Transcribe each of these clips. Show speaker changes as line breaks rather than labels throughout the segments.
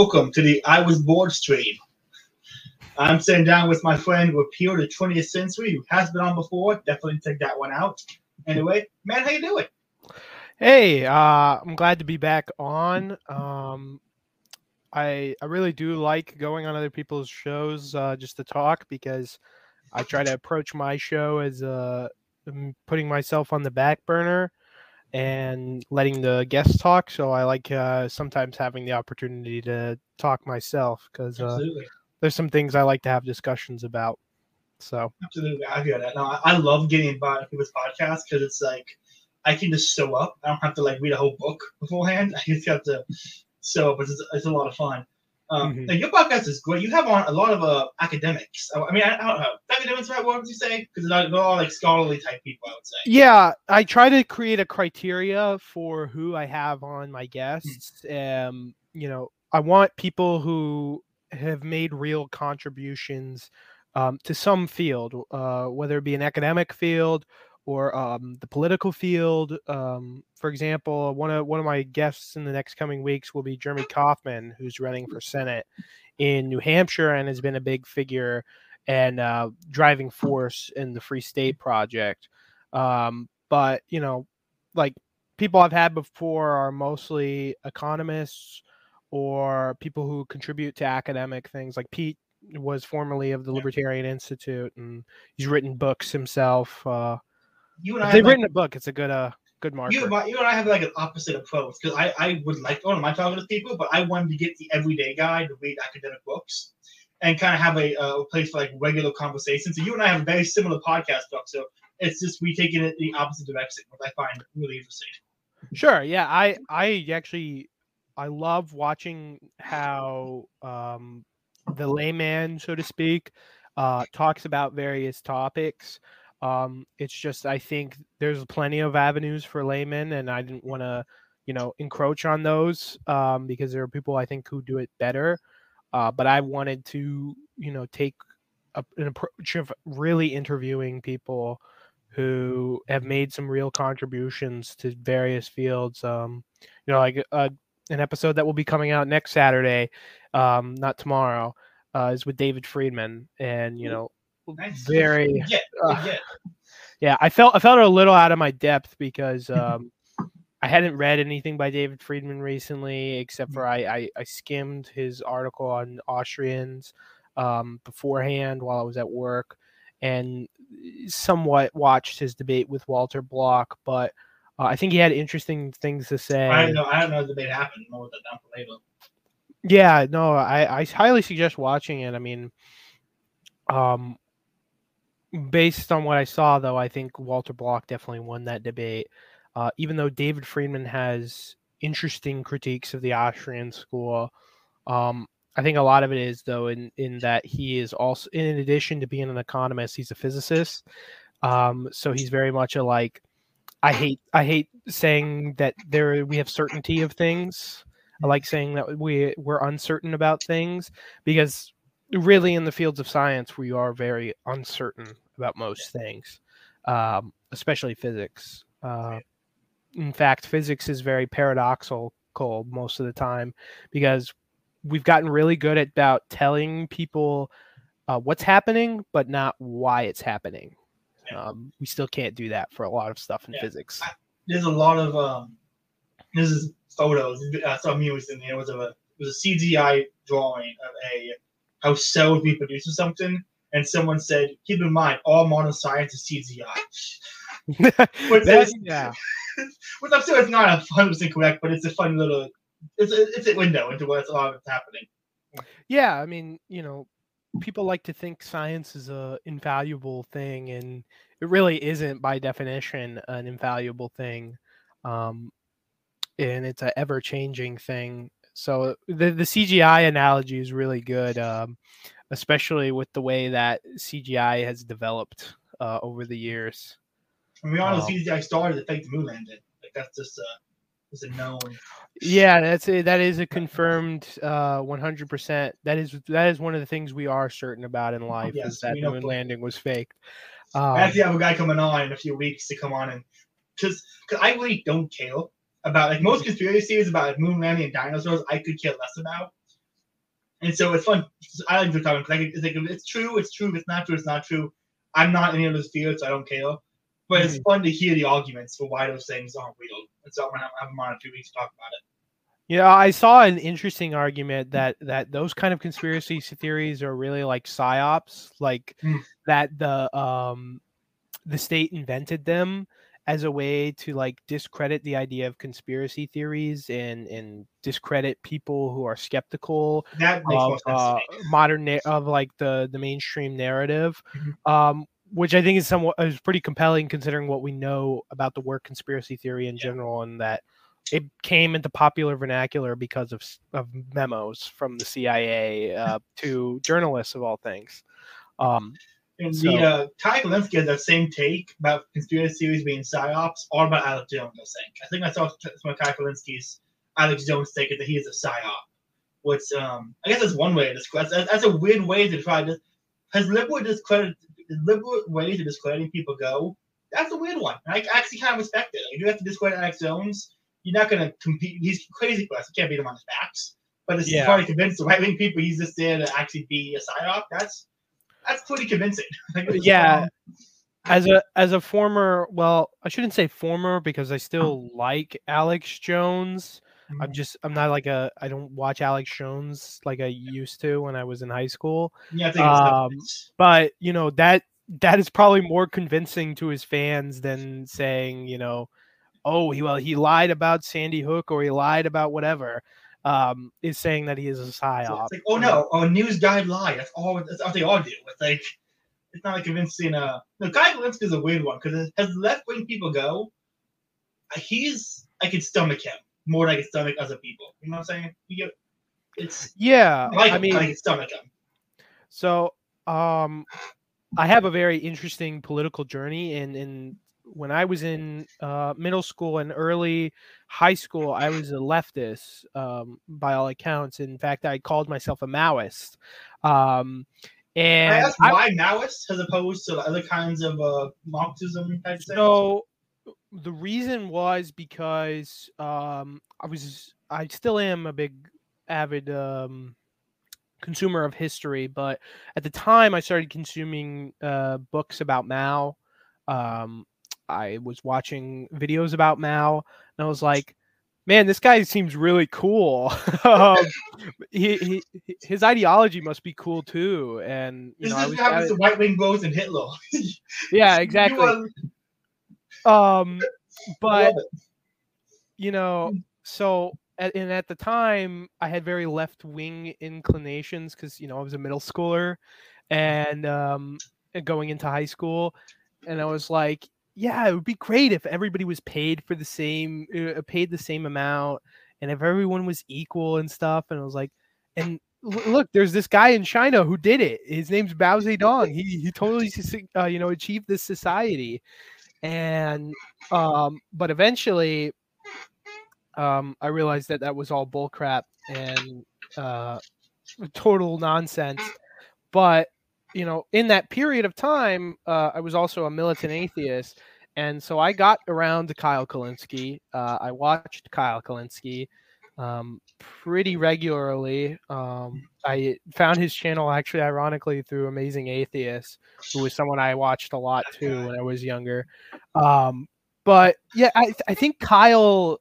Welcome to the I Was Bored stream. I'm sitting down with my friend Repeal the 20th Century, who has been on before. Definitely take that one out. Anyway, man, how you doing?
Hey, uh, I'm glad to be back on. Um, I I really do like going on other people's shows uh, just to talk because I try to approach my show as uh, putting myself on the back burner and letting the guests talk. So I like uh, sometimes having the opportunity to talk myself because uh, there's some things I like to have discussions about. So
absolutely, I hear that. Now I love getting invited to people's podcasts because it's like I can just show up. I don't have to like read a whole book beforehand. I just have to show up. It's, it's a lot of fun. Um, mm-hmm. your podcast is great. You have on a lot of uh, academics. I mean, I, I don't know. Academics, right? What would you say? Because they're all like scholarly type people, I would say.
Yeah, I try to create a criteria for who I have on my guests. Mm-hmm. Um, you know, I want people who have made real contributions um, to some field, uh, whether it be an academic field or um, the political field. Um, for example, one of one of my guests in the next coming weeks will be Jeremy Kauffman, who's running for Senate in New Hampshire and has been a big figure and uh, driving force in the Free State Project. Um, but you know, like people I've had before are mostly economists or people who contribute to academic things. Like Pete was formerly of the Libertarian Institute, and he's written books himself. Uh, you and I they've written like, a book. It's a good uh good marker.
You, you and I have like an opposite approach because I, I would like oh my talking to people, but I wanted to get the everyday guy to read academic books and kind of have a, a place for like regular conversation. So you and I have a very similar podcast book. So it's just we taking it the opposite direction, which I find really interesting.
Sure. Yeah. I I actually I love watching how um the layman, so to speak, uh, talks about various topics. Um, it's just I think there's plenty of avenues for laymen, and I didn't want to, you know, encroach on those um, because there are people I think who do it better. Uh, but I wanted to, you know, take a, an approach of really interviewing people who have made some real contributions to various fields. Um, you know, like uh, an episode that will be coming out next Saturday, um, not tomorrow, uh, is with David Friedman, and you know, nice. Very yeah, uh, yeah. I felt I felt a little out of my depth because um, I hadn't read anything by David Friedman recently, except for I I, I skimmed his article on Austrians um, beforehand while I was at work, and somewhat watched his debate with Walter Block, but. Uh, I think he had interesting things to say.
I don't know. I don't know if the debate happened. More than later.
Yeah, no, I, I highly suggest watching it. I mean, um, based on what I saw, though, I think Walter Block definitely won that debate. Uh, even though David Friedman has interesting critiques of the Austrian school, um, I think a lot of it is though in in that he is also, in addition to being an economist, he's a physicist. Um, so he's very much a like. I hate I hate saying that there we have certainty of things. I like saying that we we're uncertain about things because really in the fields of science we are very uncertain about most things, um, especially physics. Uh, in fact, physics is very paradoxical most of the time because we've gotten really good at about telling people uh, what's happening, but not why it's happening. Um, we still can't do that for a lot of stuff in yeah. physics.
There's a lot of um, this is photos. I saw amused and there was a it was a CGI drawing of a how cells reproduce or something, and someone said, "Keep in mind, all modern science is CGI." which is, yeah. which I'm sure it's not a hundred percent correct, but it's a fun little it's a, it's a window into what's all that's happening.
Yeah, I mean, you know, people like to think science is a invaluable thing, and it really isn't by definition an invaluable thing. Um, and it's an ever changing thing. So the the CGI analogy is really good, um, especially with the way that CGI has developed uh, over the years.
And we all know um, CGI started to fake the moon landing. Like that's just a is a known.
Yeah, that's a, that is a confirmed uh, 100%. That is that is one of the things we are certain about in life yes, is that the moon landing was faked.
Um, I actually have a guy coming on in a few weeks to come on and because because I really don't care about like most conspiracy theories about like moon landing and dinosaurs, I could care less about. And so it's fun. I like to talk because it's like it's true, it's true. If it's not true, it's not true. I'm not in any of those fields, so I don't care. But it's fun to hear the arguments for why those things aren't real. And so I'm gonna have, have them on in a few weeks to talk about it.
Yeah, I saw an interesting argument that that those kind of conspiracy theories are really like psyops, like
Mm.
that the um the state invented them as a way to like discredit the idea of conspiracy theories and and discredit people who are skeptical of uh, modern na- of like the the mainstream narrative
Mhm.
um which i think is somewhat is pretty compelling considering what we know about the word conspiracy theory in
Yeah.
general and that it came into popular vernacular because of of memos from the cia uh, to journalists of all things um
And
so-
the uh, Kyle Kulinski has that same take about conspiracy theories being psyops, all about Alex Jones. I think. I think I saw some of Kyle Kulinski's Alex Jones take it that he is a psyop. Which um, I guess that's one way to describe. That's, that's a weird way to try to. Has liberal discredit liberal way to discrediting people go? That's a weird one. I actually kind of respect it. If you have to discredit Alex Jones, you're not going to compete. He's crazy for us. You can't beat him on his facts. But it's
Yeah.
trying to convince the right wing people he's just there to actually be a psyop. That's that's pretty convincing.
Yeah. as a as a former well i shouldn't say former because i still like alex jones. I'm just i'm not like a i don't watch alex jones like i used to when i was in high school.
Yeah, I think it's
Um, but you know that that is probably more convincing to his fans than saying you know oh he well he lied about sandy hook or he lied about whatever um is saying that he is a psyop
it's like, oh no, oh, a news guy lie. That's all. That's all they all do. It's like it's not like convincing. Uh, no, Kyle Kulinski is a weird one because as left wing people go, he's I can stomach him more than I can stomach other people. You know what I'm saying? You get, it's
yeah
I
i mean
I can stomach him.
So, um, I have a very interesting political journey, and and when I was in uh, middle school and early high school, I was a leftist um, by all accounts. In fact, I called myself a Maoist. Um,
I
and
asked
I-
why Maoist as opposed to other kinds of uh, Marxism type.
So the reason was because um, I was I still am a big avid um, consumer of history, but at the time I started consuming uh, books about Mao. Um, I was watching videos about Mao, and I was like, "Man, this guy seems really cool. um, he, he, his ideology must be cool too." And you
this
know, I
is what happens
I-
to right wing bros and Hitler.
yeah, exactly.
are-
Um, but you know so at, and at the time i had very left wing inclinations because you know i was a middle schooler and um and going into high school and i was like yeah it would be great if everybody was paid for the same uh, paid the same amount and if everyone was equal and stuff and i was like and look there's this guy in china who did it. His name's mao zedong. He, he totally uh, you know achieved this society. And um but eventually um i realized that that was all bullcrap and uh total nonsense. But you know in that period of time uh, i was also a militant atheist and so i got around to kyle kulinski. Uh, i watched kyle kulinski um, pretty regularly. Um, i found his channel actually ironically through amazing atheist who was someone i watched a lot too when i was younger. Um, but yeah I, I think kyle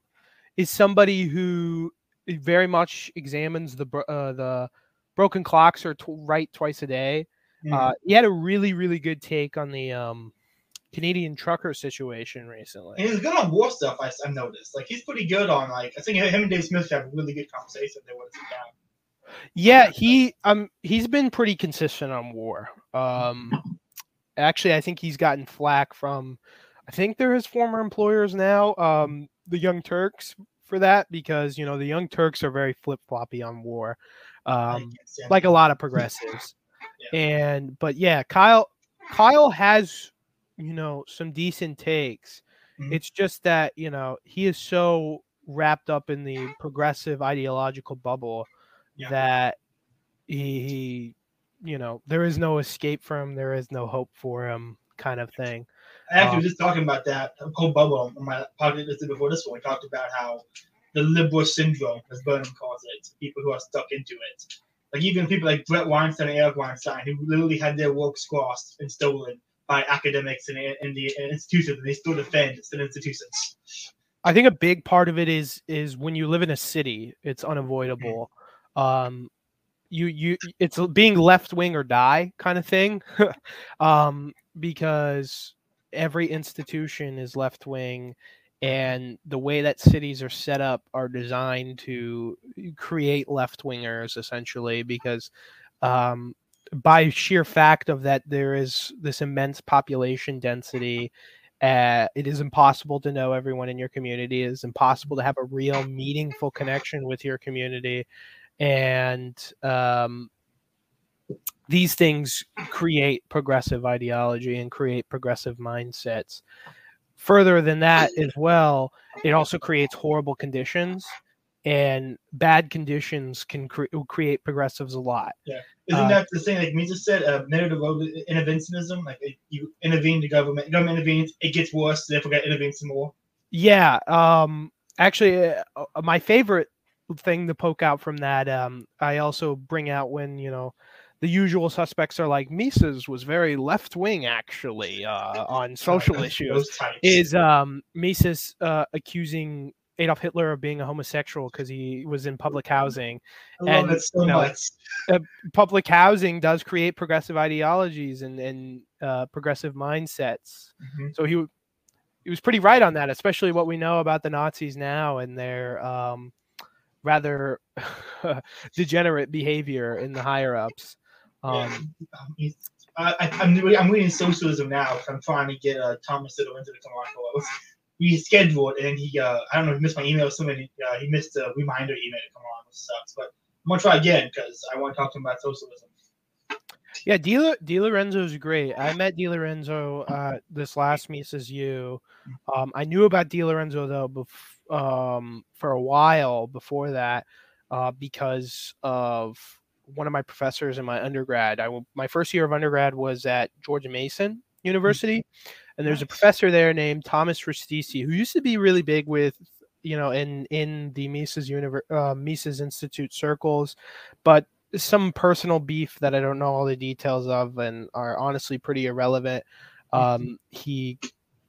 is somebody who very much examines the uh, the broken clocks are tw- right twice a day.
Mm.
Uh, he had a really really good take on the um, Canadian trucker situation recently.
And he's good on war stuff. I, I noticed. Like he's pretty good on like I think him and Dave Smith have a really good conversation. They want to sit down.
Yeah, he um he's been pretty consistent on war. Um, actually, I think he's gotten flack from, I think they're his former employers now, um, the Young Turks for that because you know the Young Turks are very flip floppy on war. Um, like a lot of progressives. And but yeah, Kyle Kyle has you know some decent takes.
Mhm.
It's just that you know he is so wrapped up in the progressive ideological bubble
Yeah.
that he, he you know there is no escape for him. There is no hope for him, kind of thing.
I actually
um,
was just talking about that whole bubble on my podcast before this one. We talked about how the liberal syndrome, as Burnham calls it, people who are stuck into it. Like even people like Bret Weinstein and Eric Weinstein, who literally had their work squashed and stolen by academics and, and the institutions, and they still defend the institutions.
I think a big part of it is is when you live in a city, it's unavoidable. Um, you you it's being left wing or die kind of thing, um, because every institution is left wing, and the way that cities are set up are designed to create left wingers essentially because um, by sheer fact of that there is this immense population density uh, it is impossible to know everyone in your community. It is impossible to have a real meaningful connection with your community. And um, these things create progressive ideology and create progressive mindsets further than that as well it also creates horrible conditions and bad conditions can cre- create progressives a lot.
Yeah. Isn't uh, that the same like Mises said uh, narrative interventionism like you intervene the government government intervenes it gets worse therefore got intervene some more?
Yeah um actually uh, uh, my favorite thing to poke out from that um i also bring out when you know the usual suspects are like Mises was very left wing actually uh, on social issues. Is um, Mises uh, accusing Adolf Hitler of being a homosexual because he was in public housing.
and, so you know,
uh, public housing does create progressive ideologies and, and uh, progressive mindsets. Mm-hmm. So he he was pretty right on that, especially what we know about the Nazis now and their um, rather degenerate behavior in the higher ups. Um,
yeah. I, am I'm, I'm reading socialism now. I'm trying to get uh, Thomas Siddle into the come We scheduled, and he uh, I don't know, he missed my email. So many uh, he missed a reminder email to come on, which sucks. But I'm gonna try again because I want to talk to him about socialism.
Yeah, Di, Di Lorenzo's great. I met Di Lorenzo uh, this last Mises U. Um, I knew about Di Lorenzo though bef- um, for a while before that uh, because of one of my professors in my undergrad. I my first year of undergrad was at George Mason University, and there's a professor there named Thomas Rustici who used to be really big with you know in in the Mises Univer- uh, Mises Institute circles, but some personal beef that I don't know all the details of and are honestly pretty irrelevant. Mm-hmm. Um, he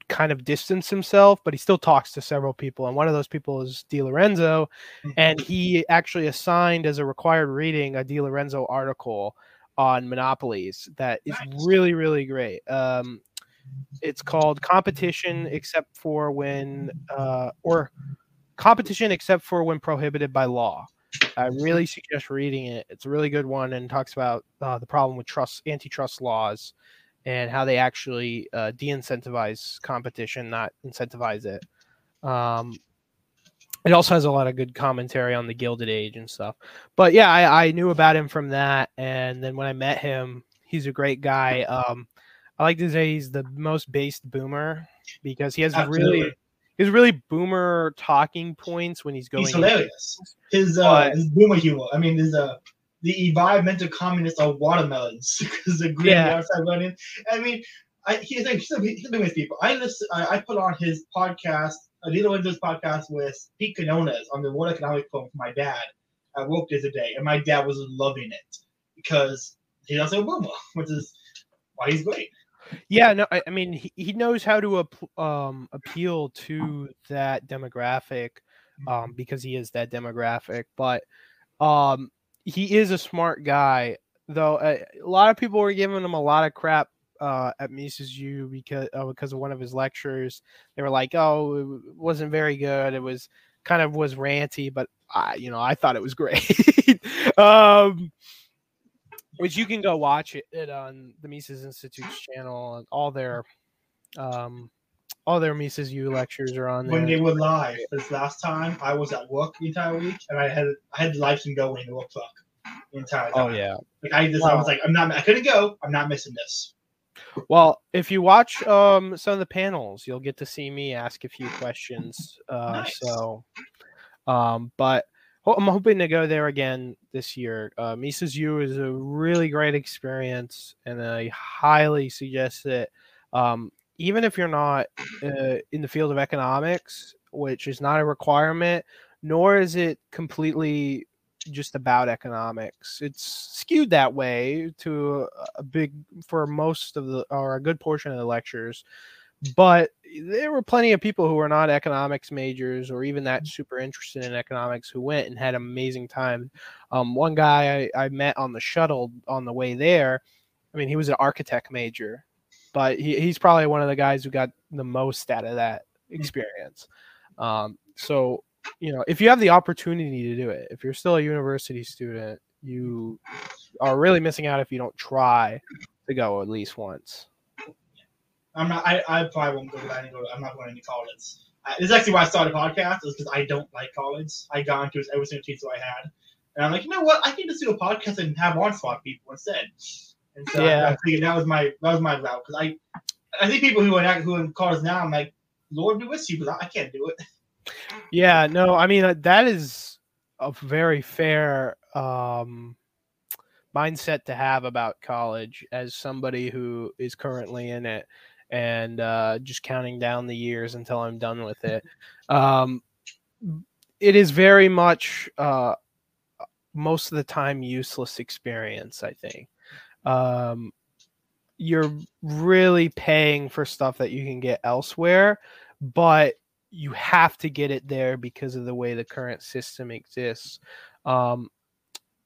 kind of distanced himself, but he still talks to several people. And one of those people is Di Lorenzo. And mm-hmm. he actually assigned as a required reading a Di Lorenzo article on monopolies that is really, really great. Um, it's called Competition Except for When, uh, or Competition Except for When Prohibited by Law. I really suggest reading it. It's a really good one and talks about uh, the problem with trust antitrust laws and how they actually uh, de-incentivize competition, not incentivize it. Um, it also has a lot of good commentary on the Gilded Age and stuff. But yeah, I, I knew about him from that, and then when I met him, he's a great guy. Um, I like to say he's the most based boomer because he has Absolutely. really his really boomer talking points when he's going.
He's hilarious. His uh, his boomer humor. I mean, his uh, the environmental communists are watermelons because the green yeah. outside running. I mean, I, he's like he's, he's with people. I listen. I, I, put on his podcast, Adito Windows podcast with Pete Quinones on the World Economic Forum for my dad at work the other day, and my dad was loving it because he's also a boomer, which is why he's great.
Yeah, no, I, I mean he, he knows how to um, appeal to that demographic um, mm-hmm. because he is that demographic, but um, he is a smart guy, though. A, a lot of people were giving him a lot of crap uh, at Mises U because uh, because of one of his lectures. They were like, "Oh, it wasn't very good. It was kind of was ranty," but I, you know, I thought it was great. um, which you can go watch it, it on the Mises Institute's channel. and All their um, all their Mises U lectures are on
there. When they were live, this last time I was at work the entire week, and I had I had the live stream going the work truck the entire oh,
time. Oh yeah,
like I just I was like I'm not I couldn't go. I'm not missing this.
Well, if you watch um, some of the panels, you'll get to see me ask a few questions. Uh, nice. So, um, but I'm hoping to go there again this year. Uh, Mises U is a really great experience, and I highly suggest it. Um, even if you're not uh, in the field of economics, which is not a requirement, nor is it completely just about economics. It's skewed that way to a big for most of the or a good portion of the lectures. But there were plenty of people who were not economics majors or even that super interested in economics who went and had an amazing time. Um, one guy I, I met on the shuttle on the way there, I mean, he was an architect major, but he, he's probably one of the guys who got the most out of that experience. Um, so you know, if you have the opportunity to do it, if you're still a university student, you are really missing out if you don't try to go at least once.
I'm not. I, I probably won't go to that. Go I'm not going to college. Uh, this is actually why I started a podcast. Is because I don't like college. I got into every single teacher I had, and I'm like, you know what? I can just do a podcast and have on spot people instead. And so yeah. I, I that was my that was my route because I I think people who are who are in college now, I'm like, Lord be with you, but I can't do it.
Yeah, no, I mean uh, that is a very fair um, mindset to have about college as somebody who is currently in it and uh, just counting down the years until I'm done with it. Um, it is very much uh, most of the time useless experience. I think um, you're really paying for stuff that you can get elsewhere, but you have to get it there because of the way the current system exists. Um,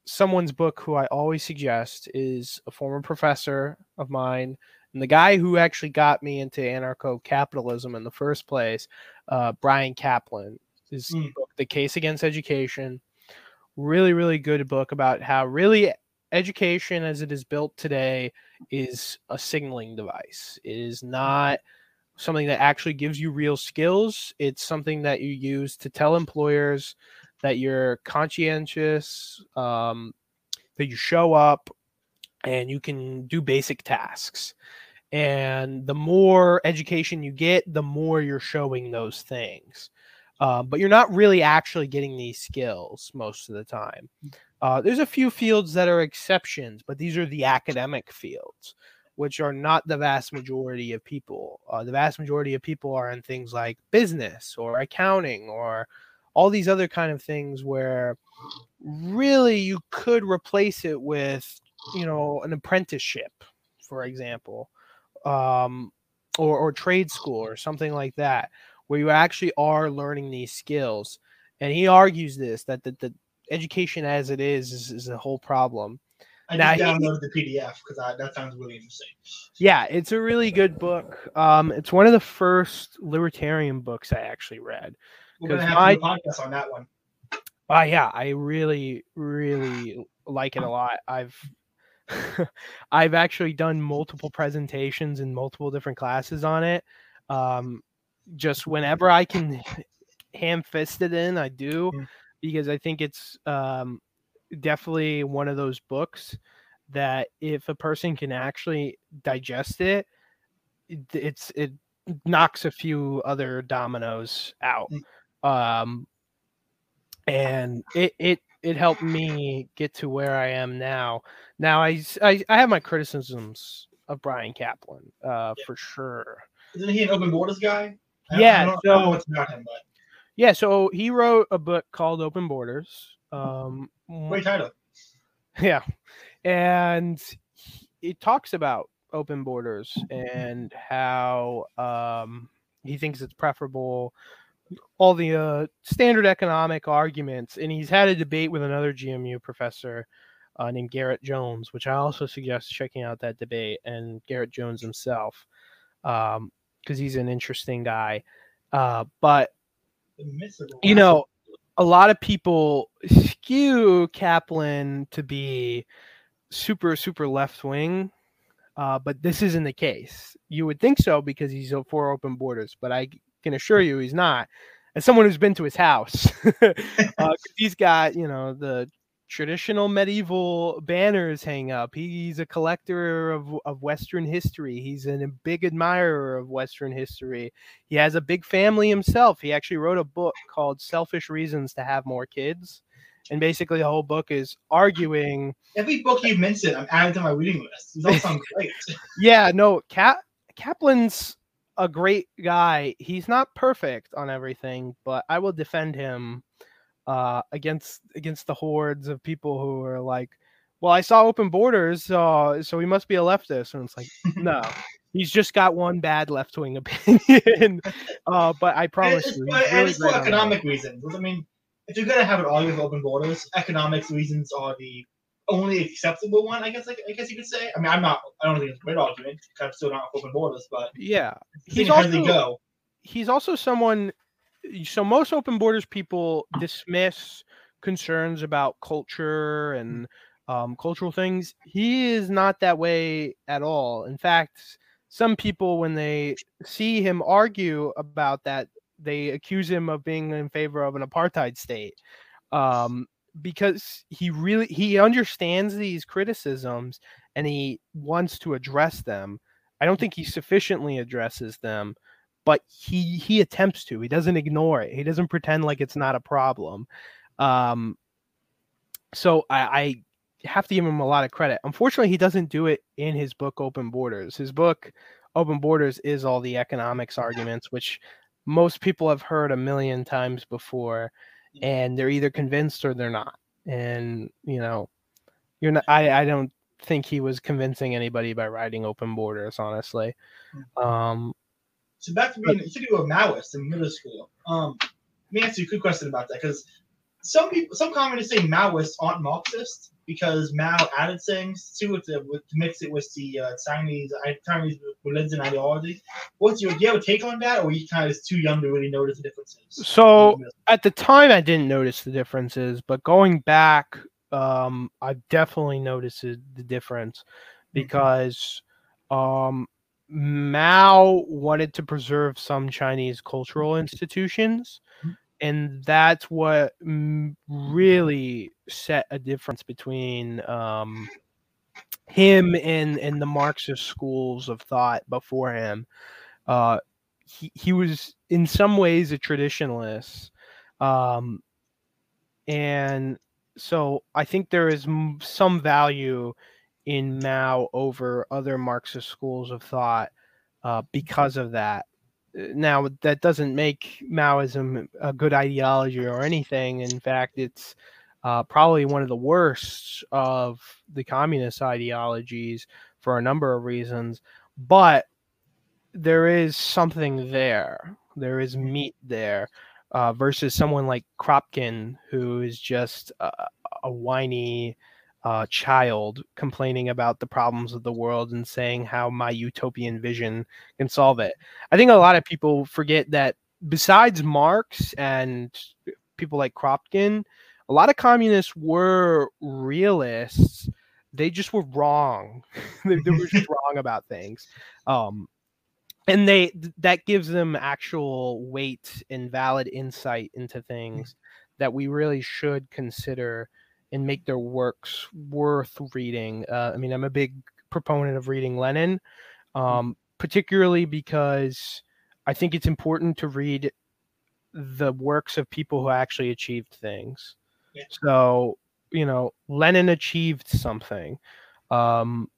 someone's book who I always suggest is a former professor of mine and the guy who actually got me into anarcho capitalism in the first place, uh, Bryan Caplan, his mm. book, The Case Against Education. Really, really good book about how really education as it is built today is a signaling device. It is not something that actually gives you real skills. It's something that you use to tell employers that you're conscientious, um, that you show up, and you can do basic tasks. And the more education you get, the more you're showing those things. Uh, but you're not really actually getting these skills most of the time. Uh, there's a few fields that are exceptions, but these are the academic fields which are not the vast majority of people. Uh, the vast majority of people are in things like business or accounting or all these other kind of things where really you could replace it with, you know, an apprenticeship, for example, um, or, or trade school or something like that, where you actually are learning these skills. And he argues this that the, the education as it is is, is a whole problem
I now, downloaded the PDF because that sounds really interesting.
Yeah, it's a really good book. Um, it's one of the first libertarian books I actually read.
We're gonna have my, a podcast on that one.
Uh, yeah, I really, really like it a lot. I've I've actually done multiple presentations in multiple different classes on it. Um, just whenever I can ham fist it in, I do mm. Because I think it's um, definitely one of those books that if a person can actually digest it, it's it knocks a few other dominoes out. Mm. Um, and it it it helped me get to where I am now. Now I I, I have my criticisms of Bryan Caplan uh, yeah. for sure.
Isn't he an open borders guy?
I yeah. Don't, so, him, but yeah. So he wrote a book called Open Borders. Um,
Great title.
Yeah, and it talks about open borders and how um, he thinks it's preferable. All the uh, standard economic arguments, and he's had a debate with another GMU professor uh, named Garrett Jones, which I also suggest checking out that debate and Garrett Jones himself, because um, he's an interesting guy. Uh, but you know, a lot of people skew Caplan to be super super left wing, uh, but this isn't the case. You would think so because he's for open borders, but I can assure you he's not. As someone who's been to his house, uh, he's got you know the traditional medieval banners hang up. He's a collector of, of Western history. He's an, a big admirer of Western history. He has a big family himself. He actually wrote a book called Selfish Reasons to Have More Kids. And basically, the whole book is arguing.
Every book you've mentioned, I'm adding to my reading list. These all sound great.
yeah, no, Cap- Caplan's a great guy. He's not perfect on everything, but I will defend him uh, against against the hordes of people who are like, "Well, I saw open borders, uh, so he must be a leftist," and it's like, no. He's just got one bad left wing opinion, uh, but I promise
it's,
you,
and
really
it's for economic reasons. I mean, if you're gonna have an argument with open borders, economics reasons are the only acceptable one. I guess. Like, I guess you could say. I mean, I'm not. I don't think it's a great argument. I'm still not open borders, but
Yeah,
he's
also-
go.
he's also someone so most open borders people dismiss concerns about culture and um, cultural things. He is not that way at all. In fact some people when they see him argue about that they accuse him of being in favor of an apartheid state um, because he really he understands these criticisms and he wants to address them. I don't think he sufficiently addresses them but he he attempts to. He doesn't ignore it. He doesn't pretend like it's not a problem. Um, so I, I have to give him a lot of credit. Unfortunately, he doesn't do it in his book Open Borders. His book Open Borders is all the economics arguments, which most people have heard a million times before, and they're either convinced or they're not. And you know, you're not. I I don't think he was convincing anybody by writing Open Borders. Honestly, um,
So back to being, you said you were a Maoist in middle school. Um, let me ask you a quick question about that because some people, some communists say Maoists aren't Marxist because Mao added things to it to, with, to mix it with the uh, Chinese I- Chinese religion ideology. What's your do you have a take on that, or you kind of too young to really notice the differences?
So at the time I didn't notice the differences, but going back, um, I've definitely noticed the the difference because um, Mao wanted to preserve some Chinese cultural institutions,
Mhm.
and that's what mm, really set a difference between um, him and and the Marxist schools of thought before him. Uh, he, he was in some ways a traditionalist um, and so i think there is m- some value in mao over other marxist schools of thought uh, because of that. Uh, now that doesn't make maoism a good ideology or anything. In fact it's uh, probably one of the worst of the communist ideologies for a number of reasons. But there is something there. There is meat there, uh, versus someone like Kropkin, who is just a, a whiny uh, child complaining about the problems of the world and saying how my utopian vision can solve it. I think a lot of people forget that besides Marx and people like Kropkin, a lot of communists were realists. They just were wrong. they, they were just wrong about things. Um, and they th- that gives them actual weight and valid insight into things that we really should consider and make their works worth reading. Uh, I mean, I'm a big proponent of reading Lenin, um, particularly because I think it's important to read the works of people who actually achieved things.
Yeah.
So, you know, Lenin achieved something. Um,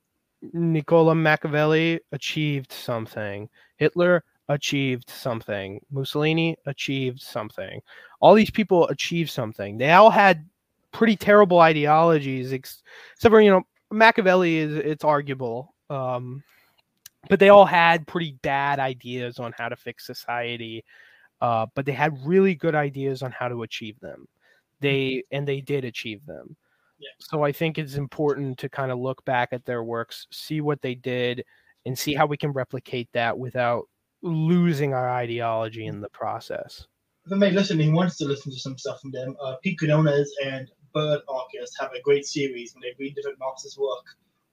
Nicola Machiavelli achieved something. Hitler achieved something. Mussolini achieved something. All these people achieved something. They all had pretty terrible ideologies, ex- except for you know Machiavelli is it's arguable, um, but they all had pretty bad ideas on how to fix society. Uh, but they had really good ideas on how to achieve them. They and they did achieve them.
Yeah.
So I think it's important to kind of look back at their works, see what they did, and see how we can replicate that without losing our ideology in the process.
if anybody listening wants to listen to some stuff from them, uh, Pete Quinones and Bird Arcus have a great series when they read different Marxist work.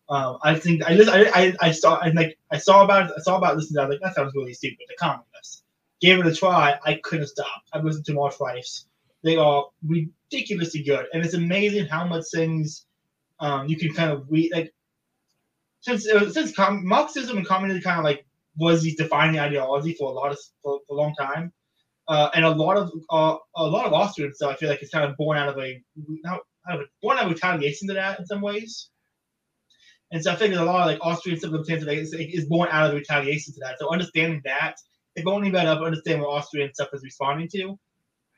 Um, I think I, I I I saw I like I saw about I saw about listening to it, I was like that sounds really stupid. The communists gave it a try. I couldn't stop. I've listened to more twice. They are ridiculously good, and it's amazing how much things um, you can kind of read. Like since uh, since com- Marxism and communism kind of like was the defining ideology for a lot of for, for a long time uh, and a lot of uh, a lot of Austrians, so I feel like it's kind of born out of a not born out of retaliation to that in some ways. And so I think there's a lot of like Austrian civil libertarians is, born out of retaliation to that. So understanding that, if only better to understand what Austrian stuff is responding to,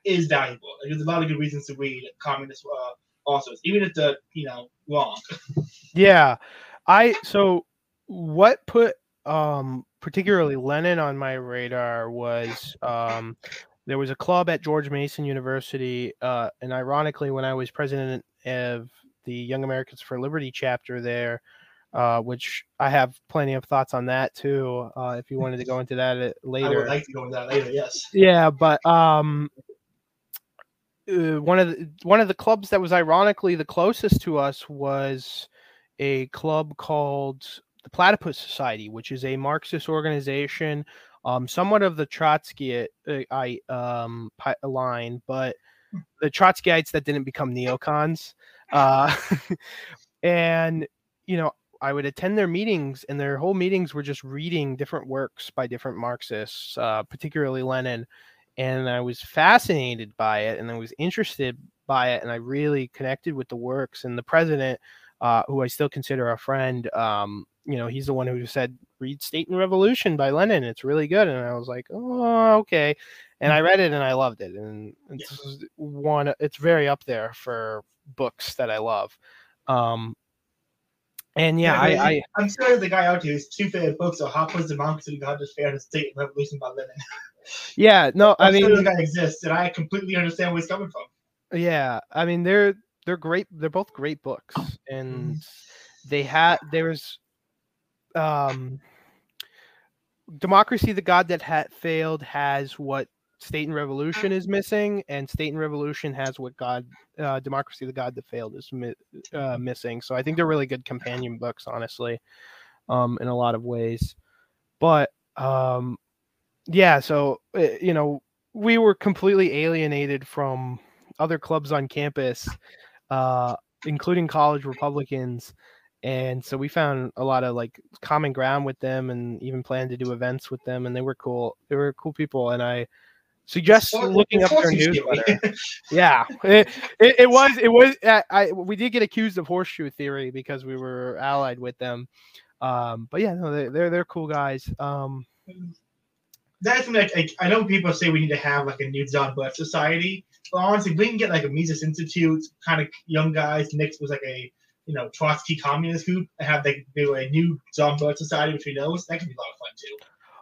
is valuable. Like, there's a lot of good reasons to read communist uh, authors, even if they're you know wrong.
Yeah, I so what put um particularly Lenin on my radar was um there was a club at George Mason University, uh, and ironically, when I was president of the Young Americans for Liberty chapter there, uh, which I have plenty of thoughts on that too. Uh, if you wanted to go into that later, I
would like to go into that later. Yes.
Yeah, but um, uh, one of the one of the clubs that was ironically the closest to us was a club called the Platypus Society, which is a Marxist organization, um, somewhat of the Trotskyite uh, I um line, but hmm. the Trotskyites that didn't become neocons. Uh, and you know, I would attend their meetings, and their whole meetings were just reading different works by different Marxists, uh, particularly Lenin. And I was fascinated by it, and I was interested by it, and I really connected with the works. And the president, uh, who I still consider a friend, um, you know, he's the one who said, "Read State and Revolution by Lenin. It's really good." And I was like, "Oh, okay." And I read it, and I loved it. And it's one. It's very up there for books that I love. Um, and yeah, yeah I,
I am sure the guy out here whose two favorite books are How Was Democracy God Despair and State and Revolution by Lenin.
Yeah, no, I
I'm
mean
sure the guy exists, and I completely understand where he's coming from.
Yeah, I mean they're they're great. They're both great books, and mm-hmm. they had there was um democracy the god that had failed has what State and Revolution is missing, and State and Revolution has what God, uh, Democracy, the God That Failed, is mi- uh, missing. So I think they're really good companion books, honestly, um, in a lot of ways. But um, yeah, so eh, you know, we were completely alienated from other clubs on campus, uh, including college Republicans. And so we found a lot of like common ground with them and even planned to do events with them. And they were cool. They were cool people. And I, suggest looking up their newsletter. yeah, it, it, it, was it was uh, I we did get accused of horseshoe theory because we were allied with them. Um, but yeah, no, they, they're they're cool guys. Um,
that's like, like I know people say we need to have like a new John Birch society, honestly, we can get like a Mises Institute kind of young guys mixed with like a you know Trotsky communist group and have like do a new John society, which we know that can be a lot of fun too.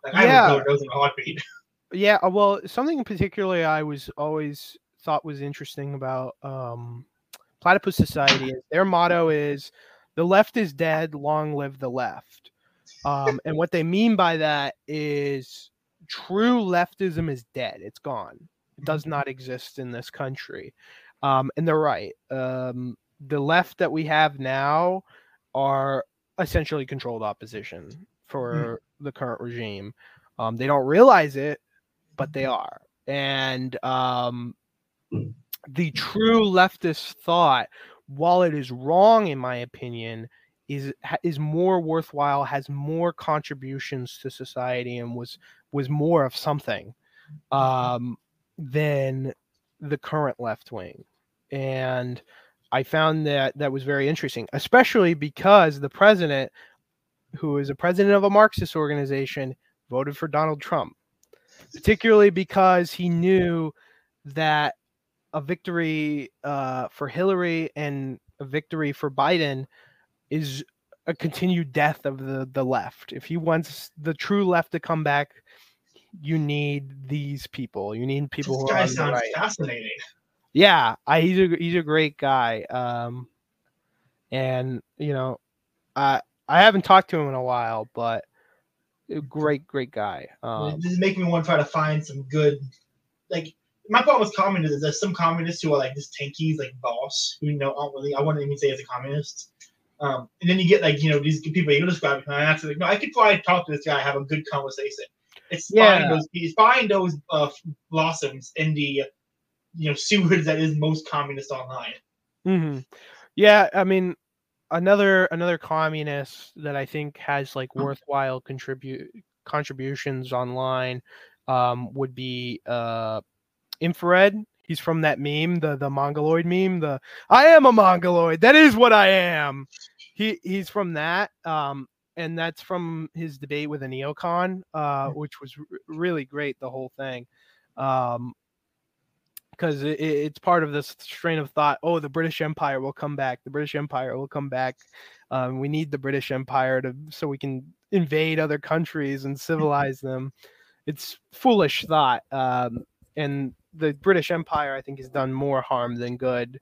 Like I yeah. would go those in a heartbeat.
Yeah, uh, well, something particularly I was always thought was interesting about um, Platypus Society is their motto is "The left is dead, long live the left," um, and what they mean by that is true leftism is dead; it's gone. Does not exist in this country, um, and they're right. Um, the left that we have now are essentially controlled opposition hmm. for mm. the current regime. Um, they don't realize it but they are. And um, the true leftist thought, while it is wrong in my opinion, is is more worthwhile, has more contributions to society, and was was more of something um, than the current left wing. And I found that that was very interesting, especially because the president, who is a president of a Marxist organization, voted for Donald Trump particularly because he knew that a victory uh, for Hillary and a victory for Biden is a continued death of the the left. If he wants the true left to come back, you need these people. You need people this who guy are sounds right.
fascinating.
Yeah, I, he's a he's a great guy. Um, and you know, I I haven't talked to him in a while, but great, great guy. Um,
this is making me want to try to find some good, like my problem with communists is there's some communists who are like this tanky, like boss, who you know aren't really. I wouldn't even say as a communist. Um, and then you get like you know these people you describe, and I actually like, no, I could probably talk to this guy, have a good conversation. It's yeah. finding those, it's finding those uh, blossoms in the you know sewers that is most communist online.
Mm-hmm. Yeah, I mean, another another communist that I think has like worthwhile contribute contributions online um, would be uh, infrared. He's from that meme, the the mongoloid meme. The I am a mongoloid. That is what I am. He he's from that. Um, and that's from his debate with a neocon, uh, which was r- really great. The whole thing. Um, because it, it's part of this strain of thought. Oh, the British Empire will come back. The British Empire will come back. Um, we need the British Empire to so we can invade other countries and civilize them. It's foolish thought. Um, and the British Empire, I think, has done more harm than good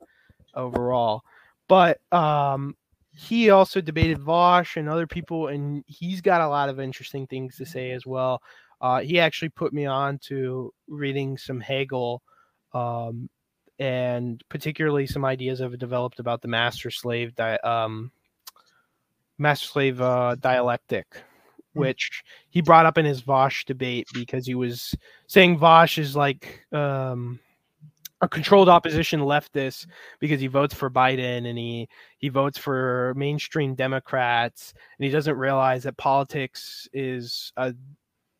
overall. But um, he also debated Vaush and other people, and he's got a lot of interesting things to say as well. Uh, he actually put me on to reading some Hegel, um, and particularly some ideas I've developed about the master slave di- um, master slave uh, dialectic, hmm. which he brought up in his Vaush debate because he was saying Vaush is like um, a controlled opposition leftist because he votes for Biden and he he votes for mainstream Democrats and he doesn't realize that politics is a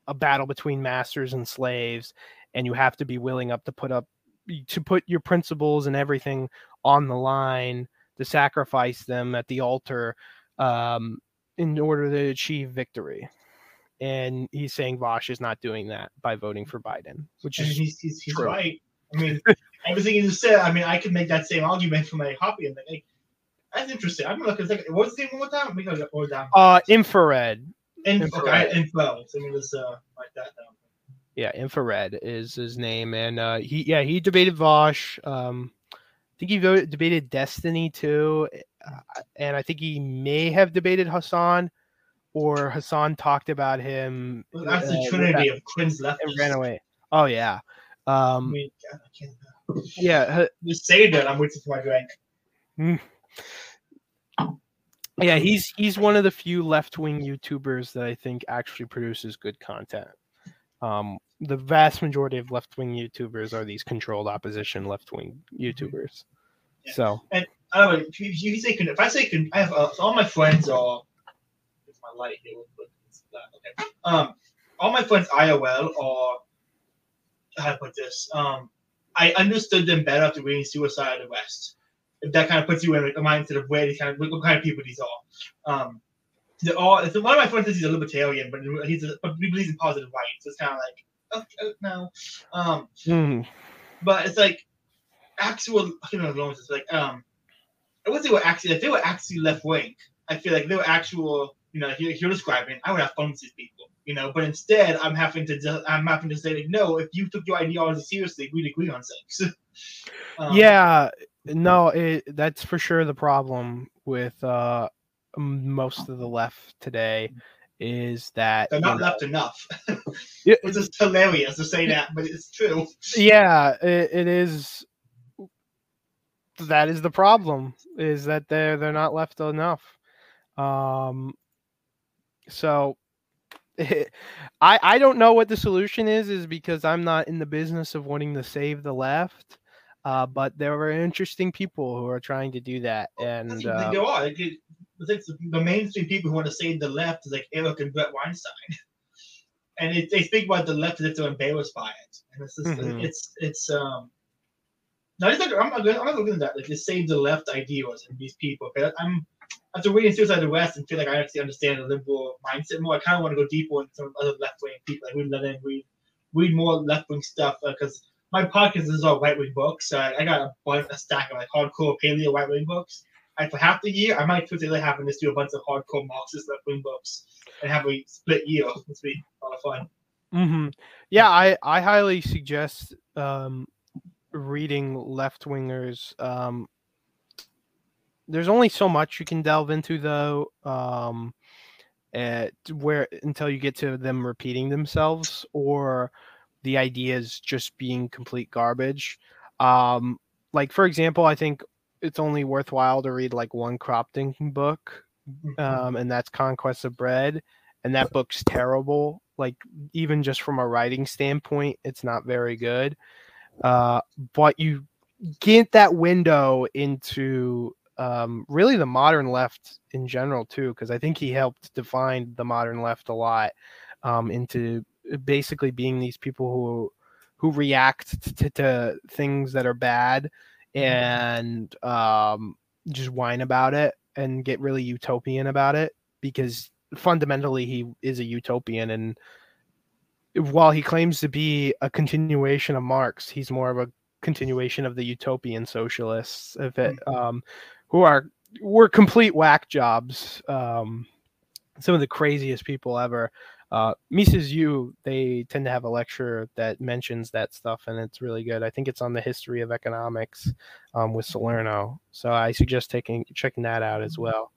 a battle between masters and slaves and you have to be willing up to put up to put your principles and everything on the line to sacrifice them at the altar um, in order to achieve victory and he's saying Vaush is not doing that by voting for Biden, which is
he's, he's, he's right. I mean, everything you just said. I mean, I could make that same argument for my hobby and like, that's interesting. I'm gonna looking. Like, what's the name one more time? We gotta go down.
Uh, infrared.
In, infrared. Okay, info. So me just uh write that down.
Yeah, infrared is his name, and uh, he yeah he debated Vaush. Um, I think he voted, debated Destiny too, uh, and I think he may have debated Hassan, or Hassan talked about him.
Well, that's uh, the trinity of Quinn's left.
And ran away. Oh yeah. Um, I God, I can't yeah,
you say that. I'm waiting for my drink.
Mm. Yeah, he's he's one of the few left wing YouTubers that I think actually produces good content. Um, the vast majority of left wing YouTubers are these controlled opposition left wing YouTubers. Yeah. So,
and I don't know if you, you say if I say I have uh, all my friends are. It's my light here. Okay. Um, all my friends IOL or how to put this. Um, I understood them better after reading Suicide of the West. If that kind of puts you in a mindset of where these kind of what kind of people these are. Um, they're all. One of my friends says he's a libertarian, but he's a, but he believes in positive rights. So it's kind of like, okay, no. Um, mm. But it's like actual. I don't know. It's like um, I would say were actually if they were actually left wing. I feel like they were actual. You know, you're, you're describing. I would have fun with these people you know. But instead, I'm having to I'm having to say like, no, if you took your ideology seriously, we'd agree on things.
um, yeah, no, it, that's for sure the problem with uh, most of the left today is that
they're not know, left enough. it's just hilarious to say that, but it's true.
Yeah, it, it is. That is the problem. Is that they're they're not left enough. Um, so I I don't know what the solution is, is because I'm not in the business of wanting to save the left. Uh, but there are interesting people who are trying to do that, and uh,
there are. Like, the mainstream people who want to save the left is like Eric and Bret Weinstein, and it, they speak about the left as if they're embarrassed by it, and it's just, mm-hmm. it's it's um. No, I'm. I'm not looking at that. Like, to save the left ideas and these people. Okay, I'm after reading Suicide the West and feel like I actually understand the liberal mindset more, I kind of want to go deeper into some other left wing people, like read Lenin, read read more left wing stuff because uh, my podcast is all right wing books. So I, I got a, bunch, a stack of like hardcore paleo right wing books. And for half the year, I might half and just do a bunch of hardcore Marxist left wing books and have a split year. It's be a lot of fun.
Mm-hmm. Yeah, I I highly suggest um, reading left wingers. Um, there's only so much you can delve into though um at where until you get to them repeating themselves or the ideas just being complete garbage um like for example i think it's only worthwhile to read like one Kropotkin book mm-hmm. um and that's conquest of bread and that book's terrible like even just from a writing standpoint it's not very good uh but you get that window into um, really the modern left in general too, because I think he helped define the modern left a lot um, into basically being these people who who react to, to things that are bad mm-hmm. and um, just whine about it and get really utopian about it because fundamentally he is a utopian and while he claims to be a continuation of Marx, he's more of a continuation of the utopian socialists, if it, um, who are were complete whack jobs. Um, some of the craziest people ever. Uh, Mises U, they tend to have a lecture that mentions that stuff, and it's really good. I think it's on the history of economics um, with Salerno. So I suggest taking checking that out as well.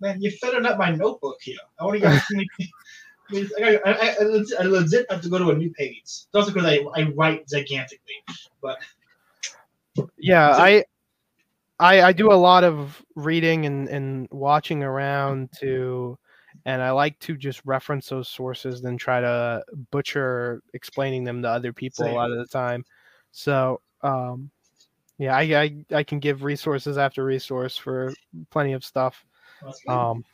Man, you're filling up my notebook here. I only got too many. I, I, I, legit have to go to a new page. It's also because I, I write gigantically, but
yeah, I, I I do a lot of reading and, and watching around to and I like to just reference those sources then try to butcher explaining them to other people Same. a lot of the time. So um, yeah, I, I I can give resources after resource for plenty of stuff. Um,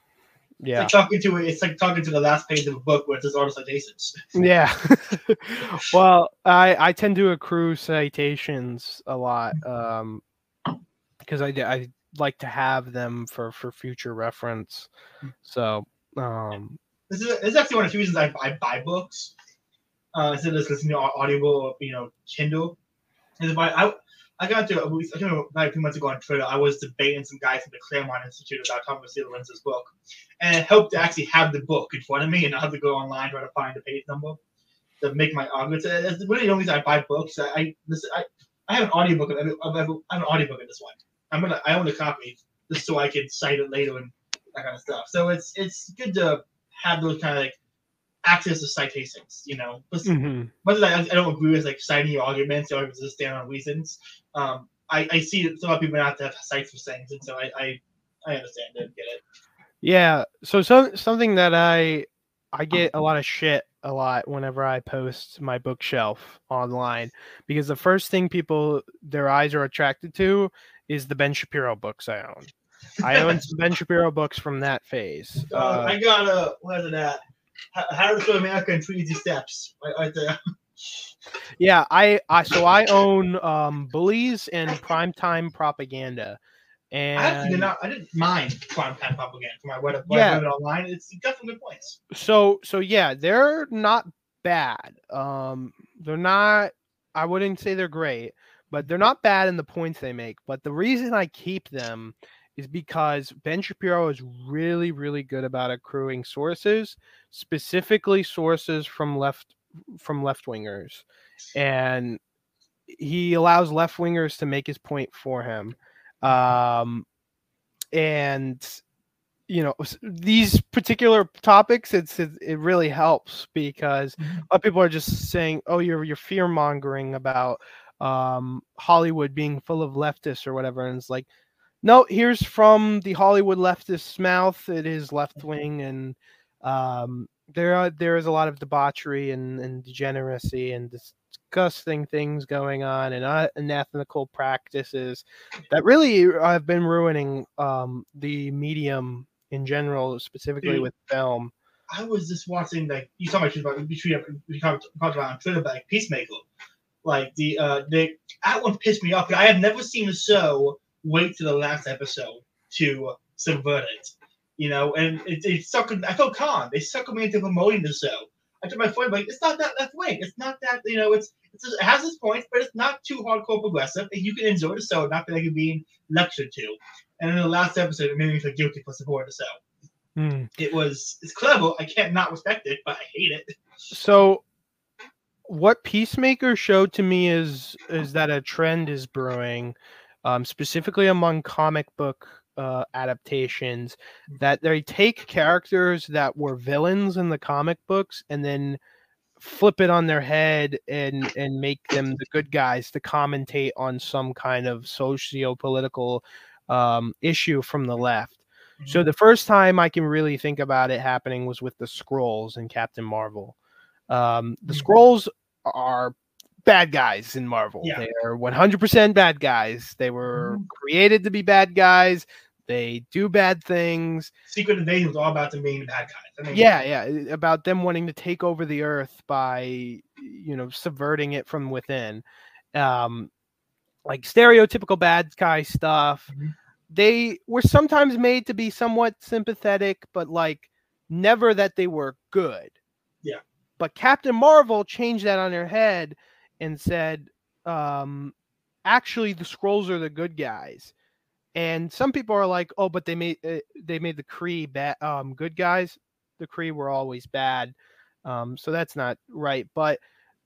yeah,
it's like talking to it's like talking to the last page of a book where it says the citations.
Yeah. well, I I tend to accrue citations a lot um, because I I like to have them for for future reference. So um,
this is this is actually one of the reasons I, I buy books uh, instead of just listening to Audible, you know, Kindle. Is if I, I I got to I think about two months ago on Twitter, I was debating some guys from the Claremont Institute about Thomas Steele Lenz's book, and it helped to actually have the book in front of me and not have to go online try to find the page number to make my arguments. It's really the only reason I buy books. I I, listen, I, I have an audiobook of, I have, an audiobook of this one. I'm gonna I own a copy just so I can cite it later and that kind of stuff. So it's it's good to have those kind of like access to citations, you know. Mm-hmm. Whether I, I don't agree with like citing your arguments or just stand on reasons, um, I, I see a lot of people have to have cites for things, and so I, I, I understand it, get it.
Yeah. So some something that I I get a lot of shit a lot whenever I post my bookshelf online because the first thing people their eyes are attracted to is the Ben Shapiro books I own. I own some Ben Shapiro books from that phase.
Uh, uh, I got a what is it at? How to America in Three Easy Steps, right, right there.
Yeah, I, I so I own um, Bullies and Primetime Propaganda. And
I did not, I didn't mind primetime propaganda for my web, yeah. online. It's some good points.
So so yeah, they're not bad. Um, they're not. I wouldn't say they're great, but they're not bad in the points they make. But the reason I keep them is because Ben Shapiro is really, really good about accruing sources, specifically sources from left from left wingers, and he allows left wingers to make his point for him. Um, and you know these particular topics it's it, it really helps because mm-hmm. a lot of people are just saying oh you're you're fear mongering about um hollywood being full of leftists or whatever and it's like no, here's from the Hollywood leftist's mouth. It is left wing, and um, there are there is a lot of debauchery and, and degeneracy and disgusting things going on and uh, unethical practices that really have been ruining um, the medium in general, specifically Dude, with film.
I was just watching like you talk about between we talked about on Twitter about like Peacemaker, like the uh the that one pissed me off. I have never seen a show wait to the last episode to subvert it. You know, and it, it sucked. I felt calm. They sucked me into promoting the show. I told my friend, like, it's not that left wing. It's not that you know. It's, it's it has its points, but it's not too hardcore progressive. And you can enjoy the show, not feel like you're being lectured to. And in the last episode, it made me feel guilty for supporting the show. Mm. It was it's clever. I can't not respect it, but I hate it.
So, what Peacemaker showed to me is is that a trend is brewing um, specifically among comic book uh, adaptations, mm. that they take characters that were villains in the comic books and then flip it on their head and and make them the good guys to commentate on some kind of socio-political um, issue from the left. Mm-hmm. So the first time I can really think about it happening was with the Skrulls and Captain Marvel. Um, the mm-hmm. Skrulls are bad guys in Marvel. Yeah. They are 100% bad guys. They were mm-hmm. created to be bad guys. They do bad things.
Secret Invasion was all about them being bad guys.
I mean, yeah, yeah, about them wanting to take over the Earth by, you know, subverting it from within. Um, like stereotypical bad guy stuff. Mm-hmm. They were sometimes made to be somewhat sympathetic, but like never that they were good.
Yeah.
But Captain Marvel changed that on their head and said, um, actually the Skrulls are the good guys. And some people are like, "Oh, but they made uh, they made the Kree bad um, good guys. The Kree were always bad." Um, so that's not right. But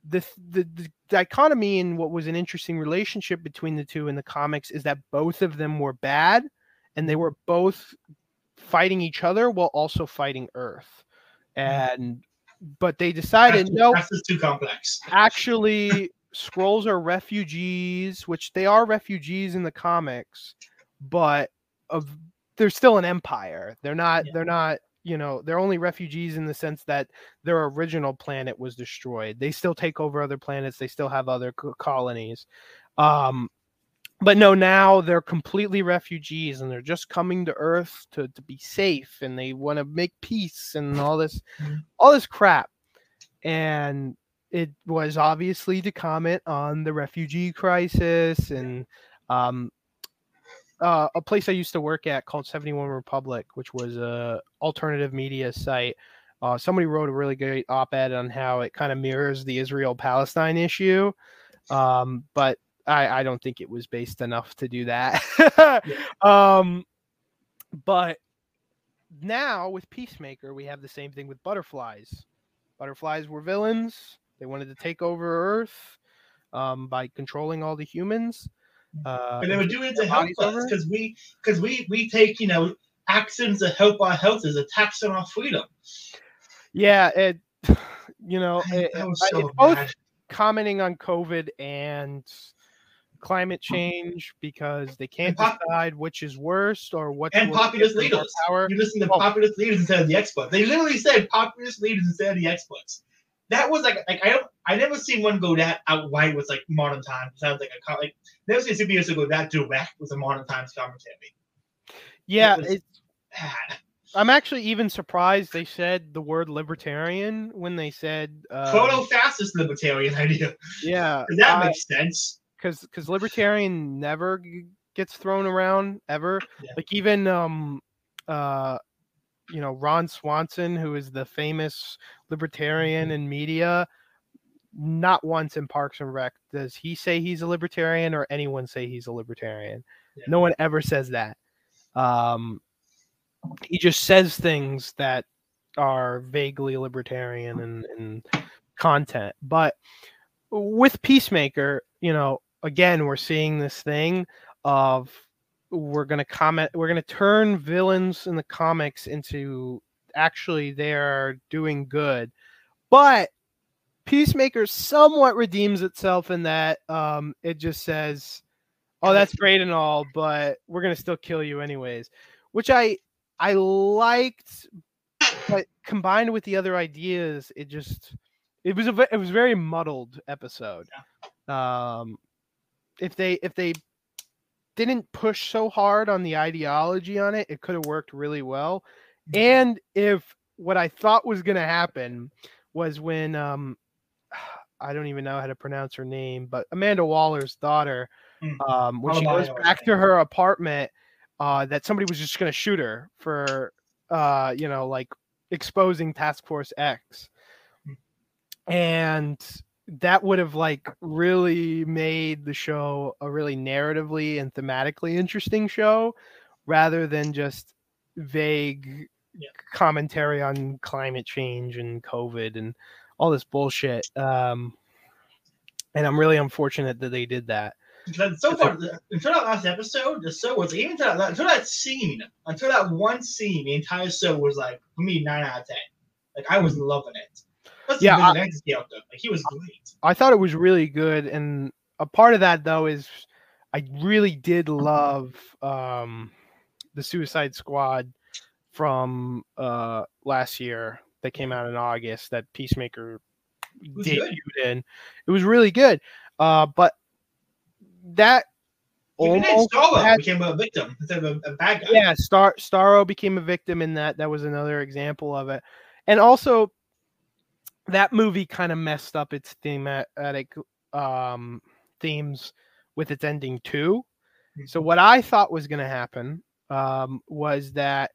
the, the the dichotomy and what was an interesting relationship between the two in the comics is that both of them were bad, and they were both fighting each other while also fighting Earth. And but they decided
That's,
no,
that's just too complex.
actually Skrulls are refugees which they are refugees in the comics but of they're still an empire they're not
Yeah.
they're not you know they're only refugees in the sense that their original planet was destroyed they still take over other planets they still have other co- colonies um but no now they're completely refugees and they're just coming to earth to, to be safe and they want to make peace and all this
Mhm.
all this crap and it was obviously to comment on the refugee crisis and um, uh, a place I used to work at called 71 Republic, which was a alternative media site. Uh, somebody wrote a really great op-ed on how it kind of mirrors the Israel-Palestine issue, um, but I, I don't think it was based enough to do that. um, but now with Peacemaker, we have the same thing with butterflies. Butterflies were villains. They wanted to take over Earth um, by controlling all the humans. Uh,
But they were doing it to help us because we because we we take you know actions that help our health as a tax on our freedom.
yeah, it. You know, it,
that was
I-
so
it's both commenting on COVID and climate change because they can't
pop-
decide which is worse or what.
And populist
gives them more
leaders.
Power.
You listen to
Oh.
populist leaders instead of the experts. They literally said populist leaders instead of the experts. That was like like I don't I never seen one go that outright with like modern times. Sounds like a like never seen superhero go that direct with a modern times commentary.
Yeah,
was-
it's
Bad.
I'm actually even surprised they said the word libertarian when they said uh,
Proto fascist libertarian idea.
Yeah,
that
I-
makes sense.
Because because libertarian never g- gets thrown around ever.
Yeah.
Like even um uh you know Ron Swanson, who is the famous libertarian
Mm-hmm.
in media, not once in Parks and Rec does he say he's a libertarian or anyone say he's a libertarian.
Yeah.
No one ever says that. Um, he just says things that are vaguely libertarian and, and content. But with Peacemaker, you know, again, we're seeing this thing of we're going to comment, we're going to turn villains in the comics into actually they're doing good. But Peacemaker somewhat redeems itself in that um, it just says, "Oh, that's great and all, but we're gonna still kill you anyways," which I I liked, but combined with the other ideas, it just it was a it was a very muddled episode. Um, if they if they didn't push so hard on the ideology on it, it could have worked really well. And if what I thought was going to happen was when um I don't even know how to pronounce her name, but Amanda Waller's daughter,
Hmm.
um, when she goes back to her apartment, uh, that somebody was just going to shoot her for, uh, you know, like exposing Task Force X,
Hmm.
and that would have like really made the show a really narratively and thematically interesting show, rather than just vague
Yeah.
commentary on climate change and COVID and all this bullshit. Um, and I'm really unfortunate that they did that.
Because so far, until that last episode, the show was even until that, until that scene, until that one scene, the entire show was like for me nine out of ten. Like I was loving it. Especially
Yeah, I-.
Like he was great.
I thought it was really good, and a part of that though is I really did love um, the Suicide Squad from uh, last year that came out in August that Peacemaker debuted
good.
in. It was really good, uh, but that
Even then,
almost
Starro
had-
became a victim instead of a, a bad guy.
yeah star starro became a victim in that that was another example of it and also that movie kind of messed up its thematic um themes with its ending too so what i thought was going to happen um was that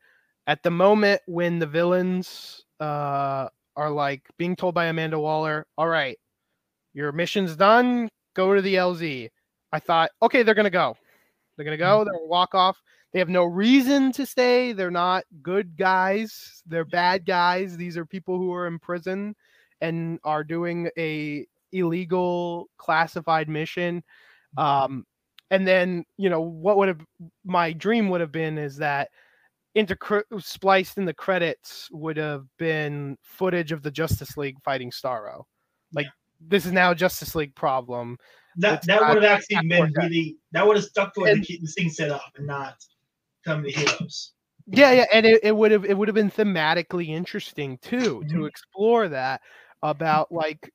at the moment when the villains uh are like being told by amanda waller all right your mission's done go to the lz I thought, okay, they're gonna go. They're gonna go. They're gonna walk off. They have no reason to stay. They're not good guys. They're bad guys. These are people who are in prison and are doing a illegal classified mission. Um, and then you know what would have my dream would have been is that inter spliced in the credits would have been footage of the Justice League fighting Starro. Like yeah. this is now Justice League problem.
That that would have actually been really that would have stuck to keep the thing set up and not come to heroes.
Yeah, yeah, and it, it would have it would have been thematically interesting too mm-hmm. to explore that about like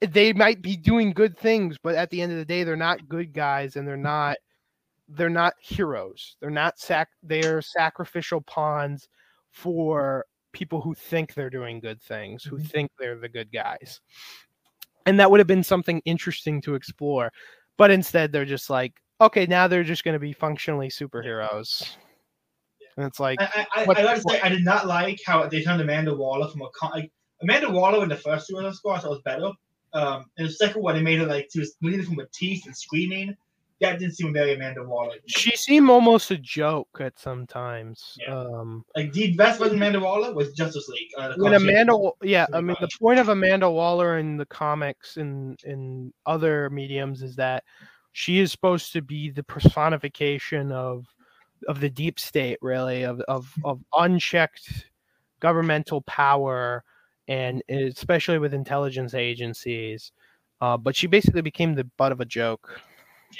they might be doing good things, but at the end of the day, they're not good guys and they're not they're not heroes. They're not sac they're sacrificial pawns for people who think they're doing good things, who mm-hmm. think they're the good guys. And that would have been something interesting to explore. But instead they're just like, okay, now they're just gonna be functionally superheroes. And it's like
I, I, I, I say I did not like how they turned Amanda Waller from a con- like, Amanda Waller in the first Suicide Squad was better. Um, and the second one, they made her like she was bleeding from her teeth and screaming. That didn't seem very Amanda Waller.
She seemed almost a joke at some times. Yeah. Um,
like the best was Amanda Waller was Justice League. Uh,
when Amanda, yeah, I mean the point of Amanda Waller in the comics and in other mediums is that she is supposed to be the personification of of the deep state, really, of of, of unchecked governmental power and especially with intelligence agencies. Uh, but she basically became the butt of a joke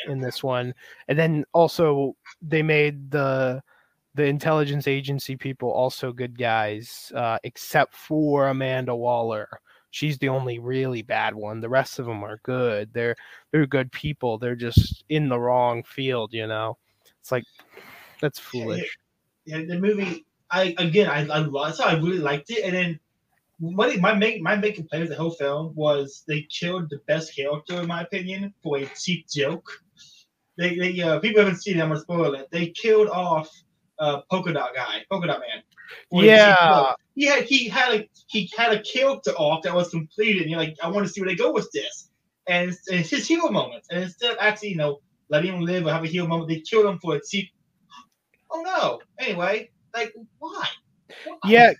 in this one, and then also they made the the intelligence agency people also good guys, uh, except for Amanda Waller. She's the only really bad one. The rest of them are good. They're they're good people. They're just in the wrong field, you know. It's like that's foolish.
Yeah, yeah the movie. I again, I I, I really liked it, and then my my main my main complaint with the whole film was they killed the best character in my opinion for a cheap joke. They they uh, people haven't seen it. I'm gonna spoil it. They killed off uh, polka dot guy, polka dot man.
Yeah,
he had he had a he had a character off that was completed. And you're like, I want to see where they go with this, and it's, it's his hero moment. And instead of actually, you know, letting him live or have a hero moment, they killed him for a cheap. Oh no! Anyway, like why?
why? Yeah,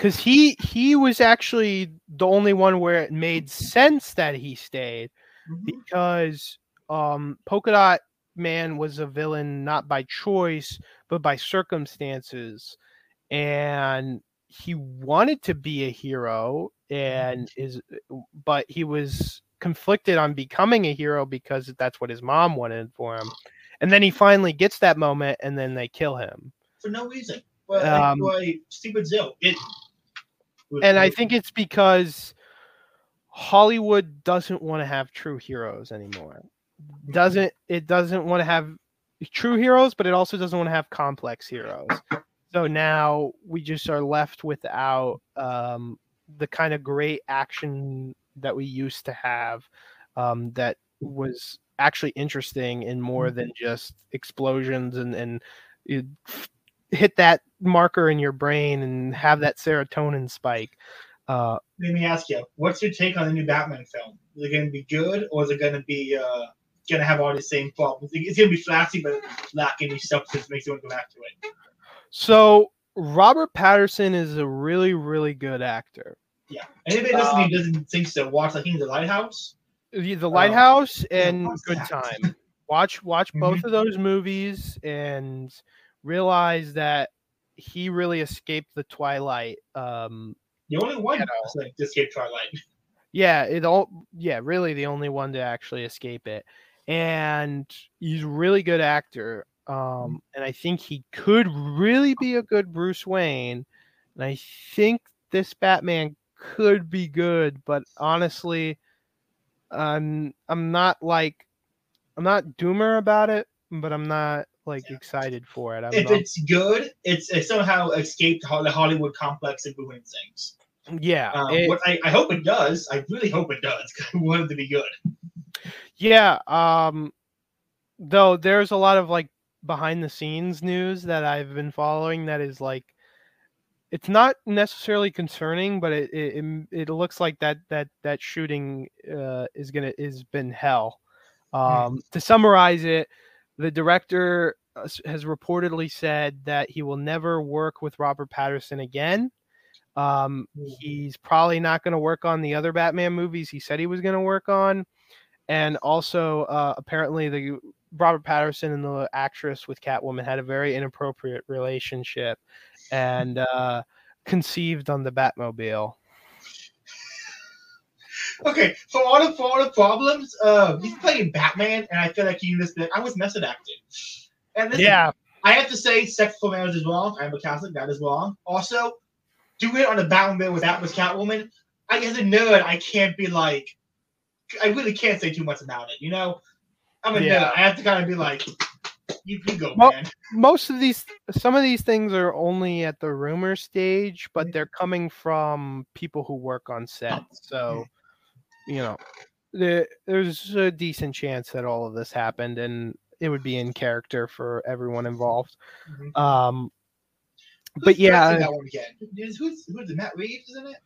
because he he was actually the only one where it made sense that he stayed mm-hmm. because um polka dot man was a villain not by choice but by circumstances and he wanted to be a hero and mm-hmm. is but he was conflicted on becoming a hero because that's what his mom wanted for him and then he finally gets that moment and then they kill him
for no reason but um, like, stupid Zill. It
and I think it's because Hollywood doesn't want to have true heroes anymore. Doesn't it doesn't want to have true heroes, but it also doesn't want to have complex heroes. So now we just are left without um, the kind of great action that we used to have um, that was actually interesting in more mm-hmm. than just explosions and and it, hit that marker in your brain and have that serotonin spike. Uh,
Let me ask you, what's your take on the new Batman film? Is it going to be good, or is it going to be uh, going to have all the same problems? It's going to be flashy, but lack any substance makes you want to go back to it.
So Robert Pattinson is a really, really good actor.
Yeah, anybody listening um, doesn't think so, watch I think The Lighthouse.
The, the Lighthouse uh, and Good that? Time. Watch watch both mm-hmm. of those movies and realize that he really escaped the Twilight. Um,
the only one you know, to escape Twilight.
Yeah, it all. Yeah, really the only one to actually escape it, and he's a really good actor. Um, and I think he could really be a good Bruce Wayne. And I think this Batman could be good, but honestly, I'm I'm not like I'm not doomer about it, but I'm not like excited for it.
If it's good, it's it somehow escaped the Hollywood complex and ruins things.
Yeah,
um, it, what I, I hope it does. I really hope it does. I want it to be good.
Yeah. Um. Though there's a lot of like behind the scenes news that I've been following that is like it's not necessarily concerning, but it it, it looks like that that that shooting uh, is gonna is been hell. Um, To summarize it, the director has reportedly said that he will never work with Robert Pattinson again. Um, he's probably not going to work on the other Batman movies he said he was going to work on. And also, uh, apparently, the Robert Pattinson and the actress with Catwoman had a very inappropriate relationship and uh, conceived on the Batmobile.
Okay, for all the for all the problems, uh, he's playing Batman, and I feel like he missed it. I was method acting. And this
Yeah,
I have to say, sexual marriage is wrong. I'm a Catholic. That is wrong. Also, do it on a Batmobile without with Atlas Catwoman. I, as a nerd, I can't be like, I really can't say too much about it. You know, I'm a
Yeah.
nerd. I have to kind of be like, you, you go,
Well-
man.
most of these some of these things are only at the rumor stage but they're coming from people who work on set so you know the, there's a decent chance that all of this happened and it would be in character for everyone involved
Mhm.
um
Who's
but yeah
that one again. Who's who's, who's? Matt Reeves, isn't it?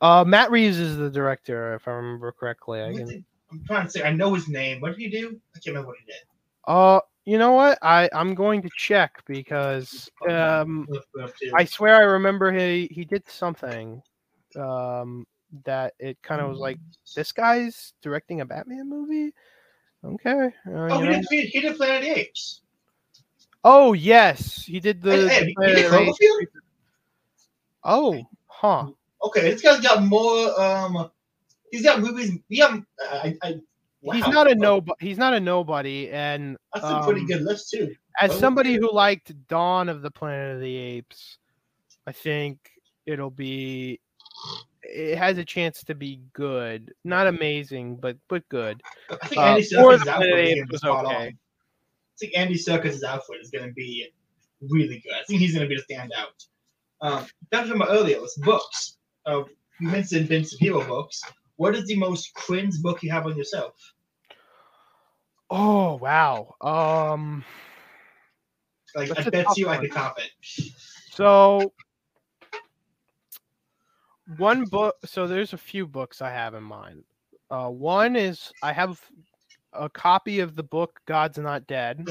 uh matt reeves is the director if i remember correctly I
What's
can,
it- I'm trying to say. I know his name. What did he do? I can't remember what he did.
uh you know what i i'm going to check because um
Look it up, too.
I swear I remember he he did something um that it kind of was like this guy's directing a Batman movie. Okay. uh,
Oh, he did, he, he did Planet of the Apes.
Oh yes, he did the.
Hey, hey, he did
of the Apes.
Cloverfield?
Oh, huh.
Okay, this guy's got more. Um, he's got movies. Yeah, I, I,
He's not a nobody. He's not a nobody, and
That's a pretty
um,
good list too.
as
Oh,
somebody who liked Dawn of the Planet of the Apes, I think it'll be. It has a chance to be good, not amazing, but but good.
I think
uh,
Andy
or
Serkis' Alfred
Planet of the
is
Apes
gonna be
was okay.
on. I think Andy Serkis' Alfred is going to be really good. I think he's going to be the standout. Um, talking about earlier, was books. Uh, you mentioned Ben Shapiro books. What is the most cringe book you have on yourself?
Oh wow. Um.
Like, I bet you I
one.
could top it.
So one book. So there's a few books I have in mind. Uh, one is I have a copy of the book God's Not Dead,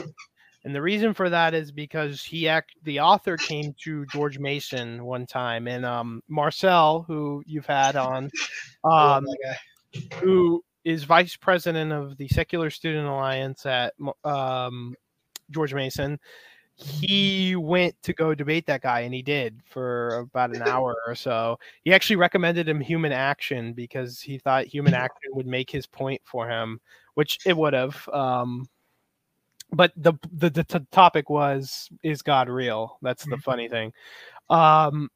and the reason for that is because he act the author came to George Mason one time, and um Marcel, who you've had on, um, who is vice president of the Secular Student Alliance at um, George Mason. He went to go debate that guy, and he did for about an hour or so. He actually recommended him Human Action because he thought Human Action would make his point for him, which it would have. Um, but the, the the t- topic was is God real? That's the funny thing. Um,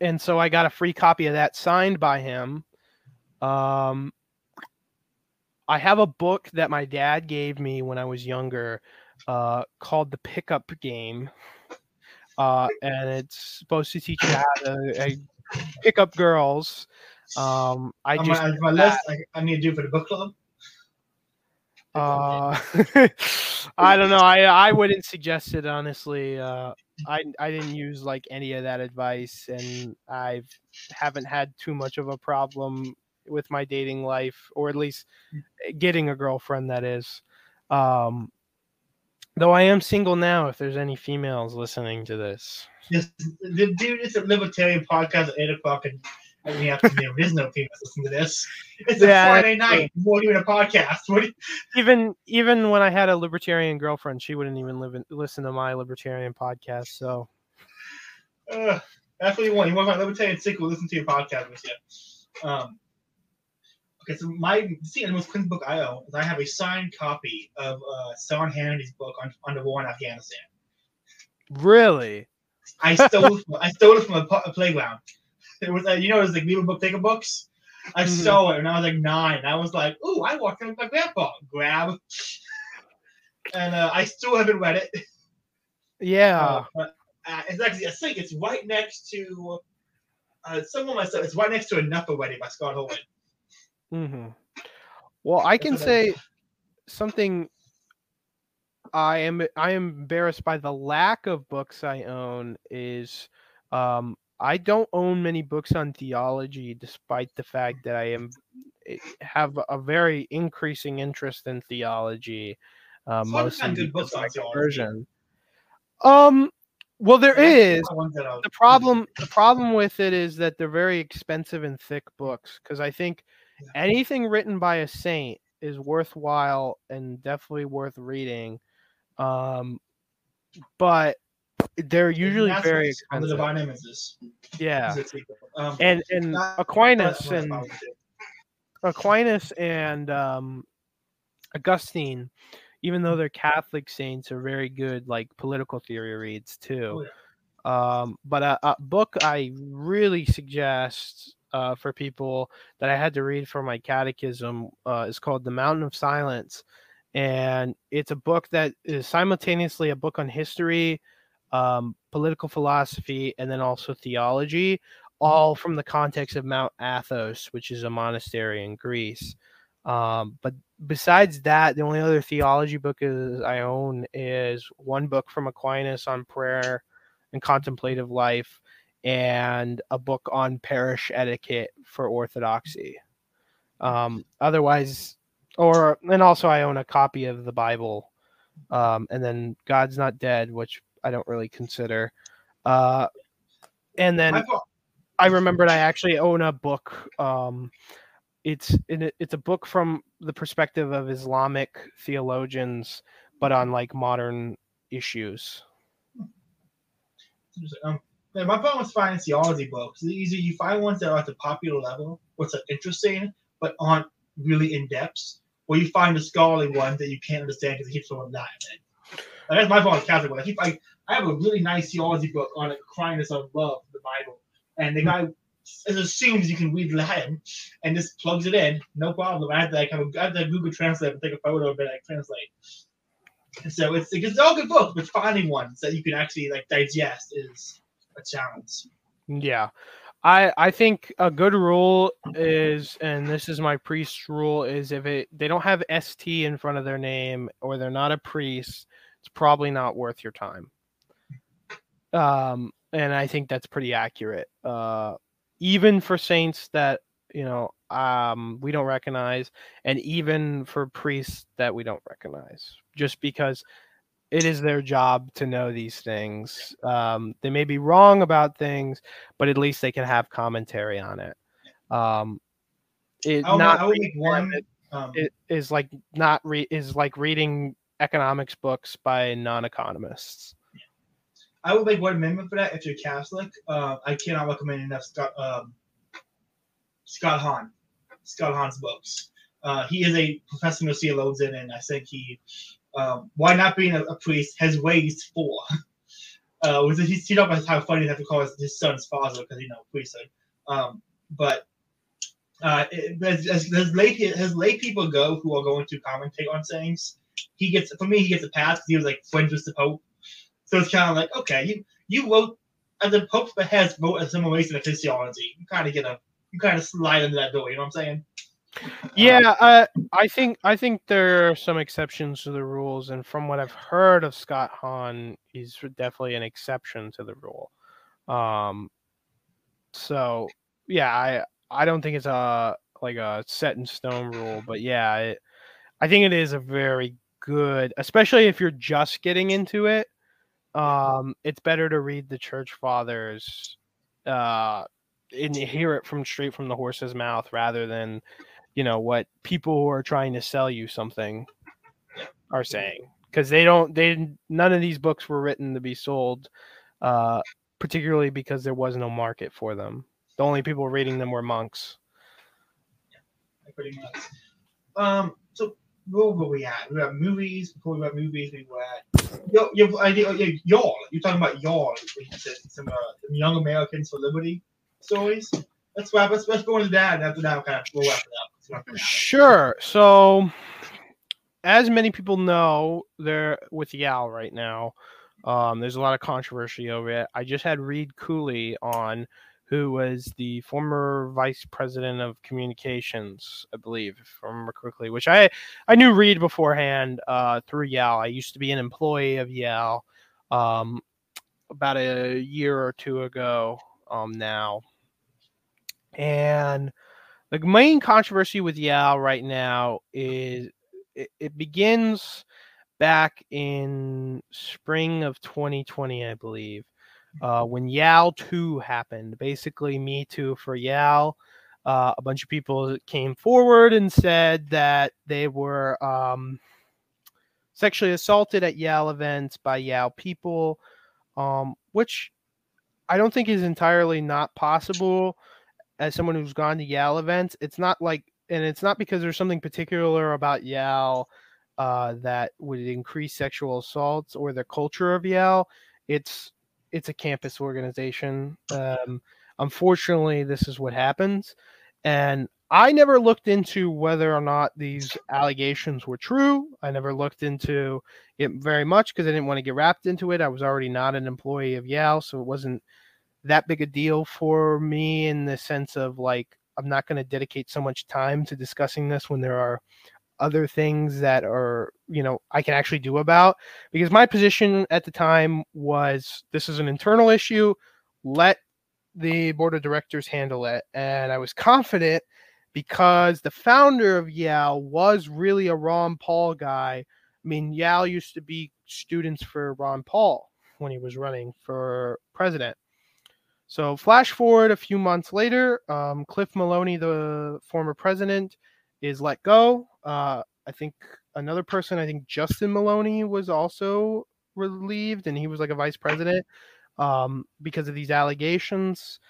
and so I got a free copy of that signed by him. Um, I have a book that my dad gave me when I was younger, uh, called The Pickup Game, uh, and it's supposed to teach you how to uh, pick up girls. Um, I
On
just
my, my list, I, I need to do for the book club.
uh, I don't know. I I wouldn't suggest it honestly. Uh, I I didn't use like any of that advice, and I haven't had too much of a problem with my dating life, or at least getting a girlfriend. That is. Um, though I am single now. If there's any females listening to this,
This, dude is a libertarian podcast at 8 o'clock in in the afternoon. There's no females listening to this. It's a
Yeah,
Friday
that's
night. More even a podcast. What you,
even even when I had a libertarian girlfriend, she wouldn't even live in, listen to my libertarian podcast. So
uh, that's what you want. You want my libertarian sick listen to your podcast with you. Um, so my see the most cringe book I own is I have a signed copy of uh, Sean Hannity's book on, on the war in Afghanistan.
really,
I stole it from, I stole it from a, a playground. It was uh, you know it was like Beaver book taker books. I
Mhm.
saw it when I was like nine. I was like, "Ooh, I walked in with my grandpa." Grab, and uh, I still haven't read it.
yeah.
Uh, but, uh, it's actually I think it's right next to uh, someone myself. It's right next to Enough Already by Scott Horton.
Hmm Well, I can
what I-
say something. I am I am embarrassed by the lack of books I own is um, I don't own many books on theology, despite the fact that I am eh, have a very increasing interest in theology. Uh,
It's hard to
mostly
good books
of
on
my conversion. Um, well, there is
The ones that are-
the problem. The problem with it is that they're very expensive and thick books. Because I think
Yeah.
Anything written by a saint is worthwhile and definitely worth reading. Um, but they're usually very
on the
expensive.
divine images.
Yeah,
um,
and and Aquinas and
I would do.
Aquinas and um, Augustine, even though they're Catholic saints, are very good like political theory reads too.
Oh,
Um, but a, a book I really suggest uh, for people that I had to read for my catechism uh, is called The Mountain of Silence, and it's a book that is simultaneously a book on history, um, political philosophy, and then also theology, all from the context of Mount Athos, which is a monastery in Greece. Um, but besides that, the only other theology book is I own is one book from Aquinas on prayer and contemplative life, and a book on parish etiquette for orthodoxy. Um, otherwise, or and also I own a copy of the Bible, um, and then God's Not Dead, which I don't really consider. Uh, and then I remembered I actually own a book. Um, it's in it, it's a book from the perspective of Islamic theologians, but on like modern issues.
Um, yeah, my problem with finding theology books is either you find ones that are at the popular level, what's interesting, but aren't really in depth, or you find a scholarly one that you can't understand because it keeps on dying. Like, that's my problem with Catholic one. I keep I, I have a really nice theology book on Aquinas of love, the Bible, and the guy as assumes you can read Latin and just plugs it in, no problem. I have to like have a, I have to Google Translate and take a photo of it, like translate. So it's it's all good books, but finding ones that you can actually like digest is a challenge.
Yeah. I I think a good rule is and this is my priest rule is if it they don't have ST in front of their name or they're not a priest, it's probably not worth your time. Um and I think that's pretty accurate. Uh even for saints that, you know, um we don't recognize and even for priests that we don't recognize just because it is their job to know these things. Um, they may be wrong about things, but at least they can have commentary on it. Um, it
I would,
not
I would
reading
make one.
it
Um,
it is like not re- is like reading economics books by non-economists.
I would make one amendment for that if you're Catholic. Uh, I cannot recommend enough Scott um, Scott Hahn, Scott Hahn's books. Uh, he is a professional theologian, and I think he, um, why not being a, a priest, has raised four. Uh, with he, he talked about how funny they have to call his, son's father because you know priesthood. Um, but uh, it, as, as, as as lay people go who are going to commentate on things, he gets for me he gets a pass because he was like friends with the Pope. So it's kind of like okay, you you wrote as the Pope has wrote assimilation of his theology. You kind of get a you kind of slide into that door. You know what I'm saying?
Yeah, uh, I think I think there are some exceptions to the rules, and from what I've heard of Scott Hahn, he's definitely an exception to the rule. Um, so yeah, I I don't think it's a like a set in stone rule, but yeah, it, I think it is a very good, especially if you're just getting into it. Um, it's better to read the church fathers, uh, and hear it from straight from the horse's mouth rather than you know what people who are trying to sell you something are saying because they don't they none of these books were written to be sold uh particularly because there was no market for them the only people reading them were monks yeah,
pretty much. Um, so where were we at? We were at movies. Before we were at movies, we were at your your idea. Yeah, y'all. You're talking about y'all. Some uh, young Americans for liberty stories. Let's wrap. Let's let's go into that, after that, we'll wrap it up.
Sure. So, as many people know, they're with YAL right now. Um, there's a lot of controversy over it. I just had Reed Cooley on, who was the former vice president of communications, I believe, if I remember correctly. Which I I knew Reed beforehand uh, through YAL. I used to be an employee of YAL um, about a year or two ago. um now. And the main controversy with YAL right now is it, it begins back in spring of 2020, I believe, uh, when YAL 2 happened. Basically, Me Too for YAL. Uh, a bunch of people came forward and said that they were um, sexually assaulted at YAL events by YAL people, um, which I don't think is entirely not possible. As someone who's gone to YAL events, it's not like, and it's not because there's something particular about YAL uh, that would increase sexual assaults or the culture of YAL. It's it's a campus organization. Um, unfortunately, this is what happens, and I never looked into whether or not these allegations were true. I never looked into it very much because I didn't want to get wrapped into it. I was already not an employee of YAL, so it wasn't that big a deal for me in the sense of like I'm not going to dedicate so much time to discussing this when there are other things that are you know I can actually do about because my position at the time was this is an internal issue let the board of directors handle it and I was confident because the founder of YAL was really a Ron Paul guy. I mean, YAL used to be students for Ron Paul when he was running for president. So, flash forward a few months later, um, Cliff Maloney, the former president, is let go. Uh, I think another person, I think Justin Maloney, was also relieved, and he was like a vice president um, because of these allegations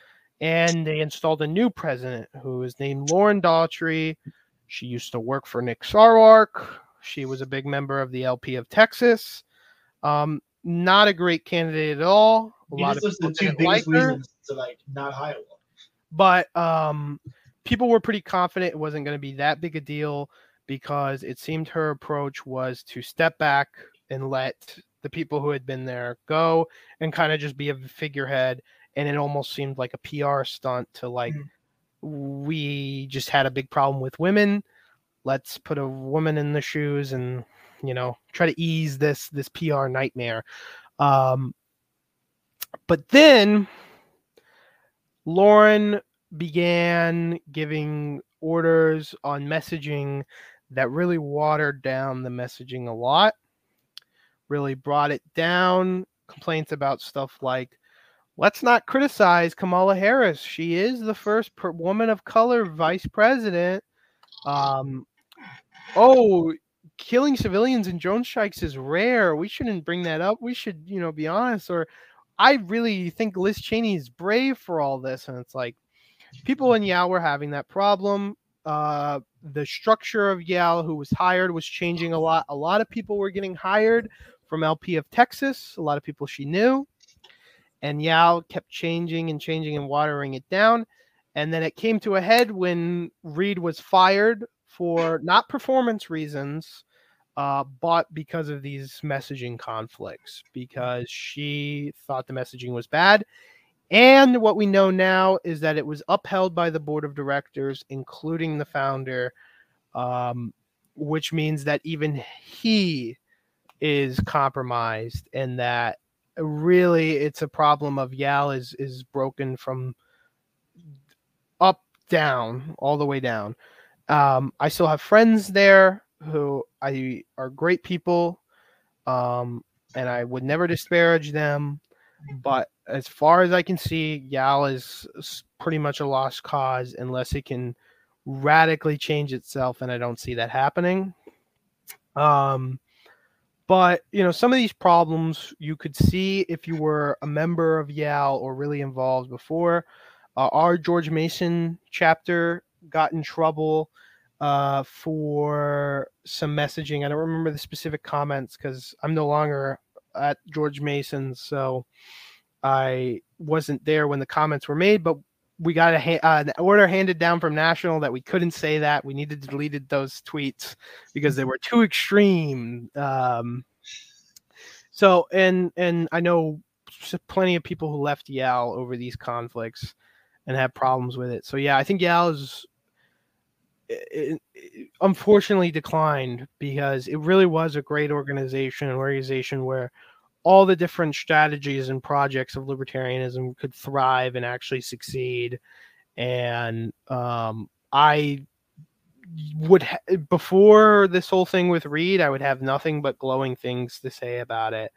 and they installed a new president who is named Lauren Daughtry. She used to work for Nick Sarwark. She was a big member of the LP of Texas. Um, not a great candidate at all. A
You
lot of people
the two
didn't like
biggest
her,
reasons to like not hire one.
but um, people were pretty confident it wasn't going to be that big a deal because it seemed her approach was to step back and let the people who had been there go and kind of just be a figurehead and it almost seemed like a PR stunt to like
Mm.
we just had a big problem with women. Let's put a woman in the shoes and you know try to ease this this PR nightmare. Um, but then Lauren began giving orders on messaging that really watered down the messaging a lot. Really brought it down. Complaints about stuff like let's not criticize Kamala Harris. She is the first per- woman of color vice president. Um, oh, killing civilians in drone strikes is rare. We shouldn't bring that up. We should, you know, be honest. Or I really think Liz Cheney is brave for all this. And it's like people in YAL were having that problem. Uh, the structure of YAL, who was hired, was changing a lot. A lot of people were getting hired from LP of Texas, a lot of people she knew and YAL kept changing and changing and watering it down. And then it came to a head when Reed was fired for not performance reasons, uh, but because of these messaging conflicts, because she thought the messaging was bad. And what we know now is that it was upheld by the board of directors, including the founder, um, which means that even he is compromised and that really it's a problem of YAL is is broken from up down all the way down. Um, I still have friends there who I are great people, um, and I would never disparage them. But as far as I can see, YAL is pretty much a lost cause unless it can radically change itself, and I don't see that happening. Um, but you know, some of these problems you could see if you were a member of YAL or really involved before. Uh, our George Mason chapter got in trouble uh, for some messaging. I don't remember the specific comments because I'm no longer at George Mason, so I wasn't there when the comments were made. But we got a ha- uh, an order handed down from National that we couldn't say that. We needed to deleted those tweets because they were too extreme. Um, so, and and I know plenty of people who left YAL over these conflicts and have problems with it. So, yeah, I think YAL is it, unfortunately declined because it really was a great organization, an organization where all the different strategies and projects of libertarianism could thrive and actually succeed. And um, I would ha- before this whole thing with Reed, I would have nothing but glowing things to say about it,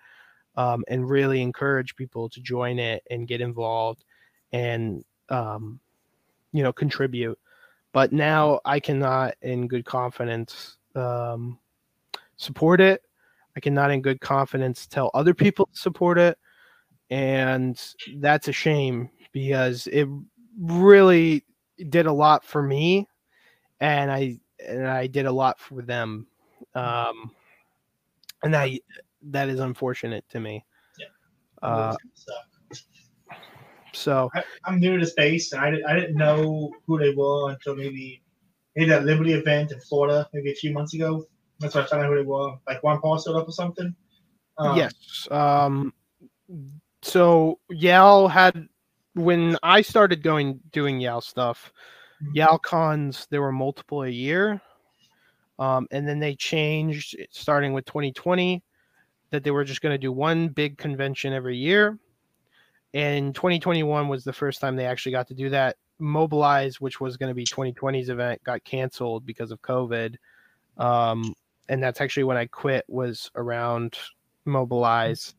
um, and really encourage people to join it and get involved, and um, you know contribute. But now I cannot, in good confidence, um, support it. I cannot, in good confidence, tell other people to support it, and that's a shame because it really did a lot for me and I and I did a lot for them, um, and that that is unfortunate to me.
Yeah.
Uh, so
I, am new to space, and I, I didn't know who they were until maybe maybe that Liberty event in Florida, maybe a few months ago. That's why I found out who they were, like Ron Paul stood up or something.
Um, yes. Um, so YAL had when I started going doing YAL stuff. YAL cons there were multiple a year. Um, and then they changed starting with 2020 that they were just going to do one big convention every year. And 2021 was the first time they actually got to do that. Mobilize, which was going to be 2020's event, got canceled because of COVID. Um, and that's actually when I quit was around Mobilize,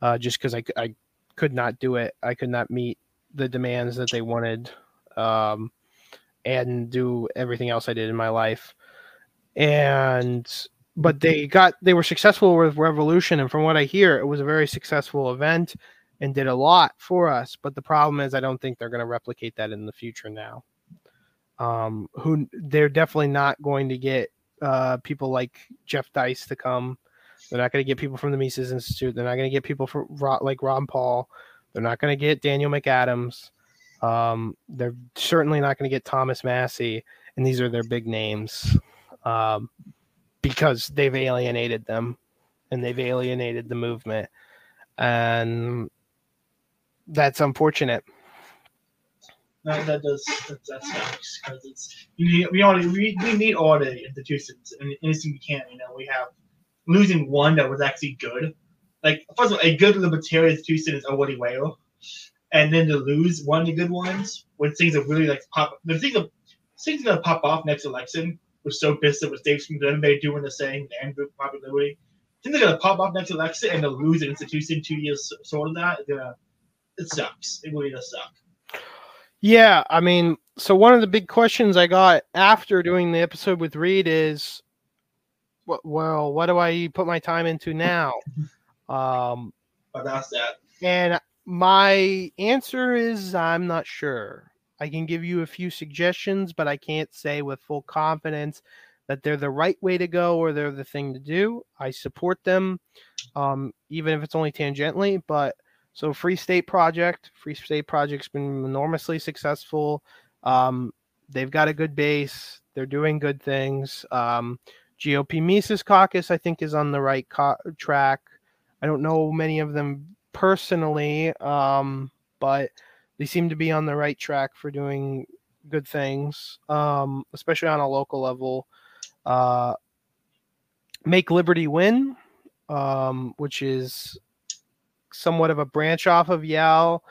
uh, just because I, I could not do it. I could not meet the demands that they wanted. Um, and do everything else I did in my life. And but they got they were successful with Revolution, and from what I hear, it was a very successful event and did a lot for us. But the problem is, I don't think they're going to replicate that in the future now. Um, who they're definitely not going to get uh, people like Jeff Deist to come. They're not going to get people from the Mises Institute. They're not going to get people from like Ron Paul. They're not going to get Daniel McAdams. Um, they're certainly not going to get Thomas Massie. and these are their big names um, because they've alienated them and they've alienated the movement, and that's unfortunate.
That, that does that, that sucks because it's we we only we, we need all the institutions and anything we can. You know, we have losing one that was actually good. Like first of all, a good libertarian institution is already whale and then to lose one of the good ones when things are really like pop. The things are things are gonna pop off next election. We're so pissed that with Dave Smith and everybody doing the same and group popularity. Things are gonna pop off next election and to lose an institution two years short of that. Gonna, it sucks. It really does suck.
Yeah, I mean, so one of the big questions I got after doing the episode with Reed is, well, what do I put my time into now? Um,
but that's that.
And my answer is I'm not sure. I can give you a few suggestions, but I can't say with full confidence that they're the right way to go or they're the thing to do. I support them, um, even if it's only tangentially. But so, Free State Project, Free State Project's been enormously successful. Um, they've got a good base. They're doing good things. Um, GOP Mises Caucus, I think, is on the right co- track. I don't know many of them personally, um, but they seem to be on the right track for doing good things, um, especially on a local level. Uh, Make Liberty Win, um, which is somewhat of a branch off of YAL.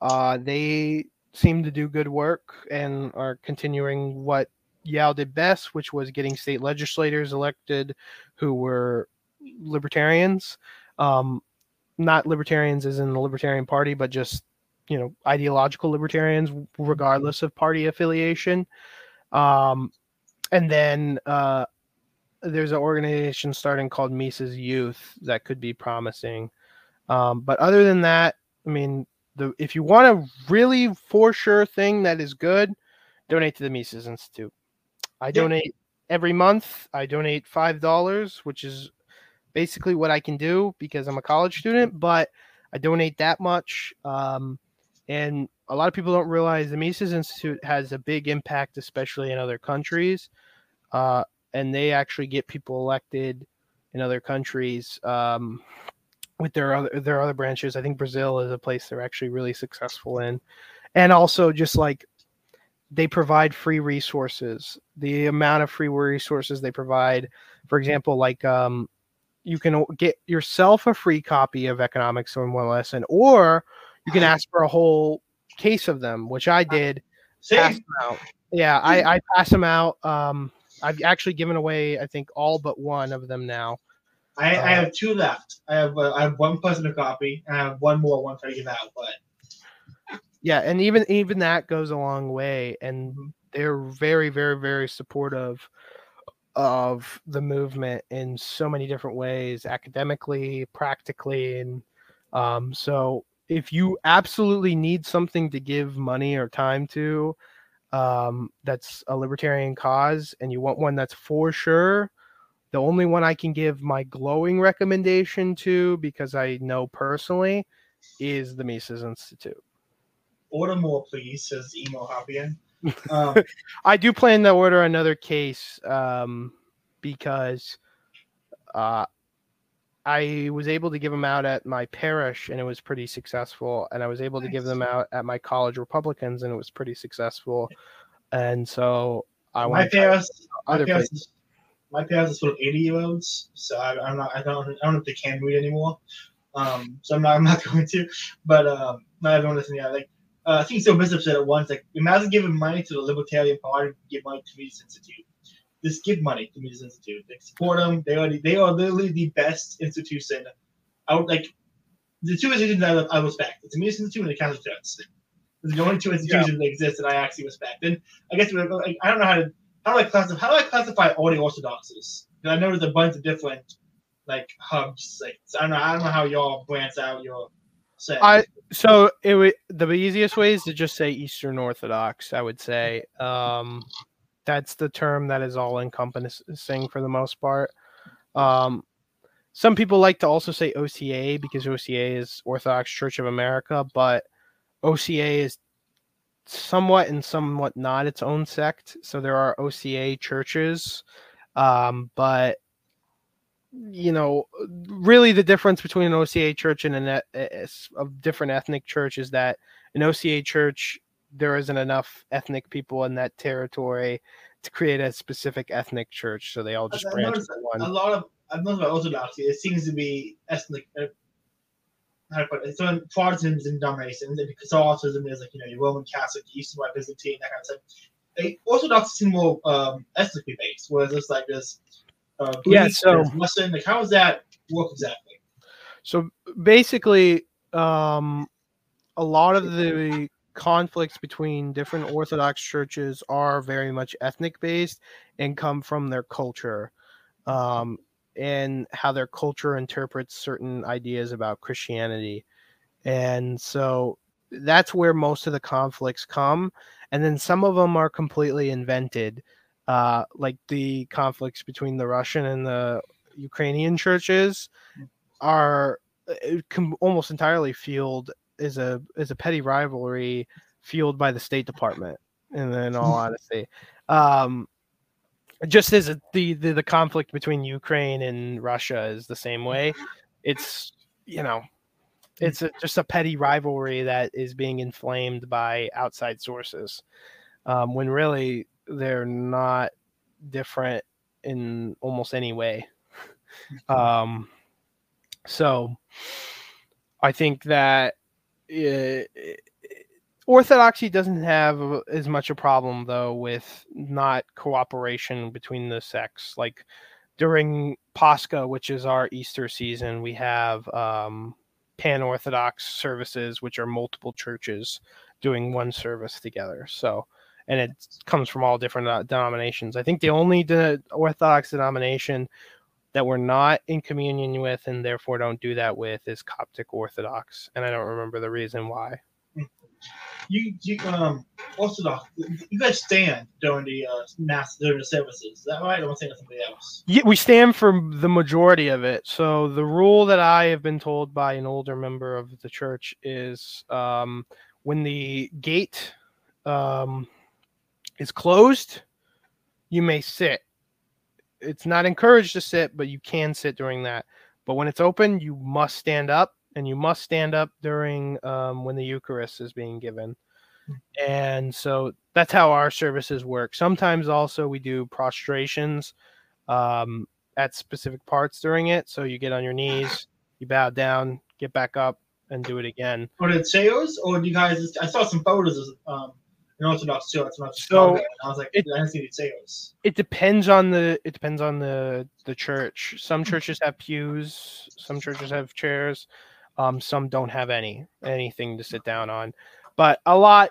Uh, they seem to do good work and are continuing what YAL did best, which was getting state legislators elected who were libertarians. Um, not libertarians as in the Libertarian Party, but just you know ideological libertarians, regardless of party affiliation. Um, and then uh, there's an organization starting called Mises Youth that could be promising. Um, but other than that, I mean, the if you want a really for sure thing that is good, donate to the Mises Institute. I donate every month. I donate five dollars, which is basically what I can do because I'm a college student, but I donate that much. Um, and a lot of people don't realize the Mises Institute has a big impact, especially in other countries. Uh, and they actually get people elected in other countries um, with their other their other branches. I think Brazil is a place they're actually really successful in, and also just like they provide free resources. The amount of free resources they provide, for example, like um, you can get yourself a free copy of Economics in One Lesson, or you can ask for a whole case of them, which I did. Pass them out. Yeah, I, I pass them out. Um, I've actually given away, I think, all but one of them now.
I, uh, I have two left. I have uh, I have one personal copy, and I have one more one to give out. But
yeah, and even even that goes a long way, and mm-hmm. they're very, very, very supportive of the movement in so many different ways, academically, practically, and um, so if you absolutely need something to give money or time to, um, that's a libertarian cause, and you want one that's for sure, the only one I can give my glowing recommendation to, because I know personally, is the Mises Institute.
Order more, please, says Emo Hoppian. Um,
I do plan to order another case um, because uh, I was able to give them out at my parish and it was pretty successful. And I was able nice. to give them out at my college Republicans and it was pretty successful. And so I
my parish, is, my parish is full of 80 year olds. So I, am not, I don't, I don't know if they can read anymore. Um, so I'm not, I'm not going to, but, um, not everyone listening. Yeah, like, uh, I think so. Bishop said it once, like, imagine giving money to the Libertarian Party, give money to the Institute just give money to Mises Institute. Like, support them. They are The, they are literally the best institution. out like the two institutions I, I respect. It's the Mises Institute and the Catholic Church. It's the only two institutions yeah. that exist that I actually respect. And I guess I don't know how to how do I classify how do I classify all the orthodoxies? I know there's a bunch of different like hubs. Like I don't know I don't know how y'all branch out your
say. I so it would the easiest way is to just say Eastern Orthodox. I would say. Um, that's the term that is all encompassing for the most part. Um, some people like to also say OCA because OCA is Orthodox Church of America, but OCA is somewhat and somewhat not its own sect. So there are OCA churches, um, but you know, really the difference between an OCA church and a, a different ethnic church is that an OCA church there isn't enough ethnic people in that territory to create a specific ethnic church, so they all just branch
one. A lot of I've noticed about Orthodoxy, it seems to be ethnic. How to put it? So in Protestantism dominations, and Catholicism is like you know your Roman Catholic, Eastern Rite Byzantine, that kind of stuff. Orthodox seem more um, ethnically based, whereas it's like this. Uh, yeah, so Muslim, like how does that work exactly?
So basically, um, a lot of the conflicts between different Orthodox churches are very much ethnic based and come from their culture um, and how their culture interprets certain ideas about Christianity. And so that's where most of the conflicts come. And then some of them are completely invented, uh, like the conflicts between the Russian and the Ukrainian churches are uh, almost entirely fueled is a is a petty rivalry fueled by the State Department. And in all honesty, um, just as the, the the conflict between Ukraine and Russia is the same way, it's you know, it's a, just a petty rivalry that is being inflamed by outside sources, um, when really they're not different in almost any way. Um, so I think that Orthodoxy doesn't have as much a problem though with not cooperation between the sects. Like during Pascha, which is our Easter season, we have um, pan Orthodox services, which are multiple churches doing one service together. So, and it comes from all different uh, denominations. I think the only de- Orthodox denomination that we're not in communion with and therefore don't do that with is Coptic Orthodox, and I don't remember the reason why.
You, you um Orthodox, you guys stand during the uh, mass during the services. Is that right? Or am I saying something else?
Yeah, we stand for the majority of it. So the rule that I have been told by an older member of the church is um, when the gate um, is closed, you may sit it's not encouraged to sit, but you can sit during that. But when it's open, you must stand up, and you must stand up during um, when the Eucharist is being given. And so that's how our services work. Sometimes also we do prostrations, um, at specific parts during it. So you get on your knees, you bow down, get back up, and do it again.
Or the Cheos, or do you guys? I saw some photos of um, an Orthodox Cheo. That's not
So,
so. I was like,
it-
I didn't see the Cheos.
It depends on the it depends on the the church. Some churches have pews, some churches have chairs, um, some don't have any anything to sit down on. But a lot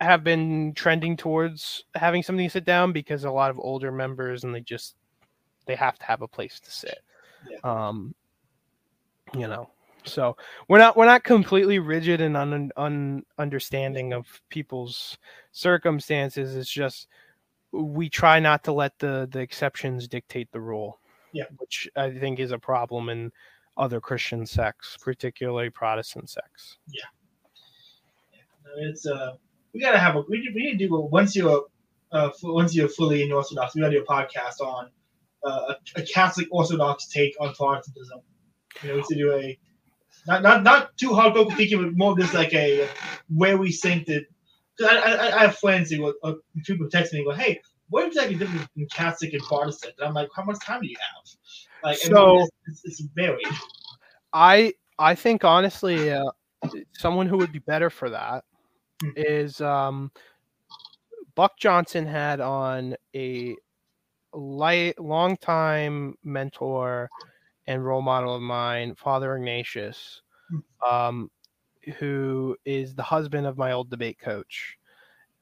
have been trending towards having something to sit down because a lot of older members and they just they have to have a place to sit.
Yeah.
Um, you know, so we're not we're not completely rigid and un, un understanding of people's circumstances. It's just we try not to let the the exceptions dictate the rule.
Yeah.
which I think is a problem in other Christian sects, particularly Protestant sects.
Yeah, it's uh, we gotta have a we, we need to do a, once you're uh once you're fully in Orthodox, we gotta do a podcast on uh, a, Catholic Orthodox take on Protestantism. You know, we should do a not not not too hardcore critiquing, but more just like a where we think that. Because I, I I have friends who uh, people text me and go, "Hey, what exactly the difference between Catholic and Protestant?" And I'm like, "How much time do you have?" Like, I mean,
So-
it's, it's, varied.
I I think honestly, uh, someone who would be better for that
Hmm.
is um, Buck Johnson had on a light longtime mentor and role model of mine, Father Ignatius, um, who is the husband of my old debate coach.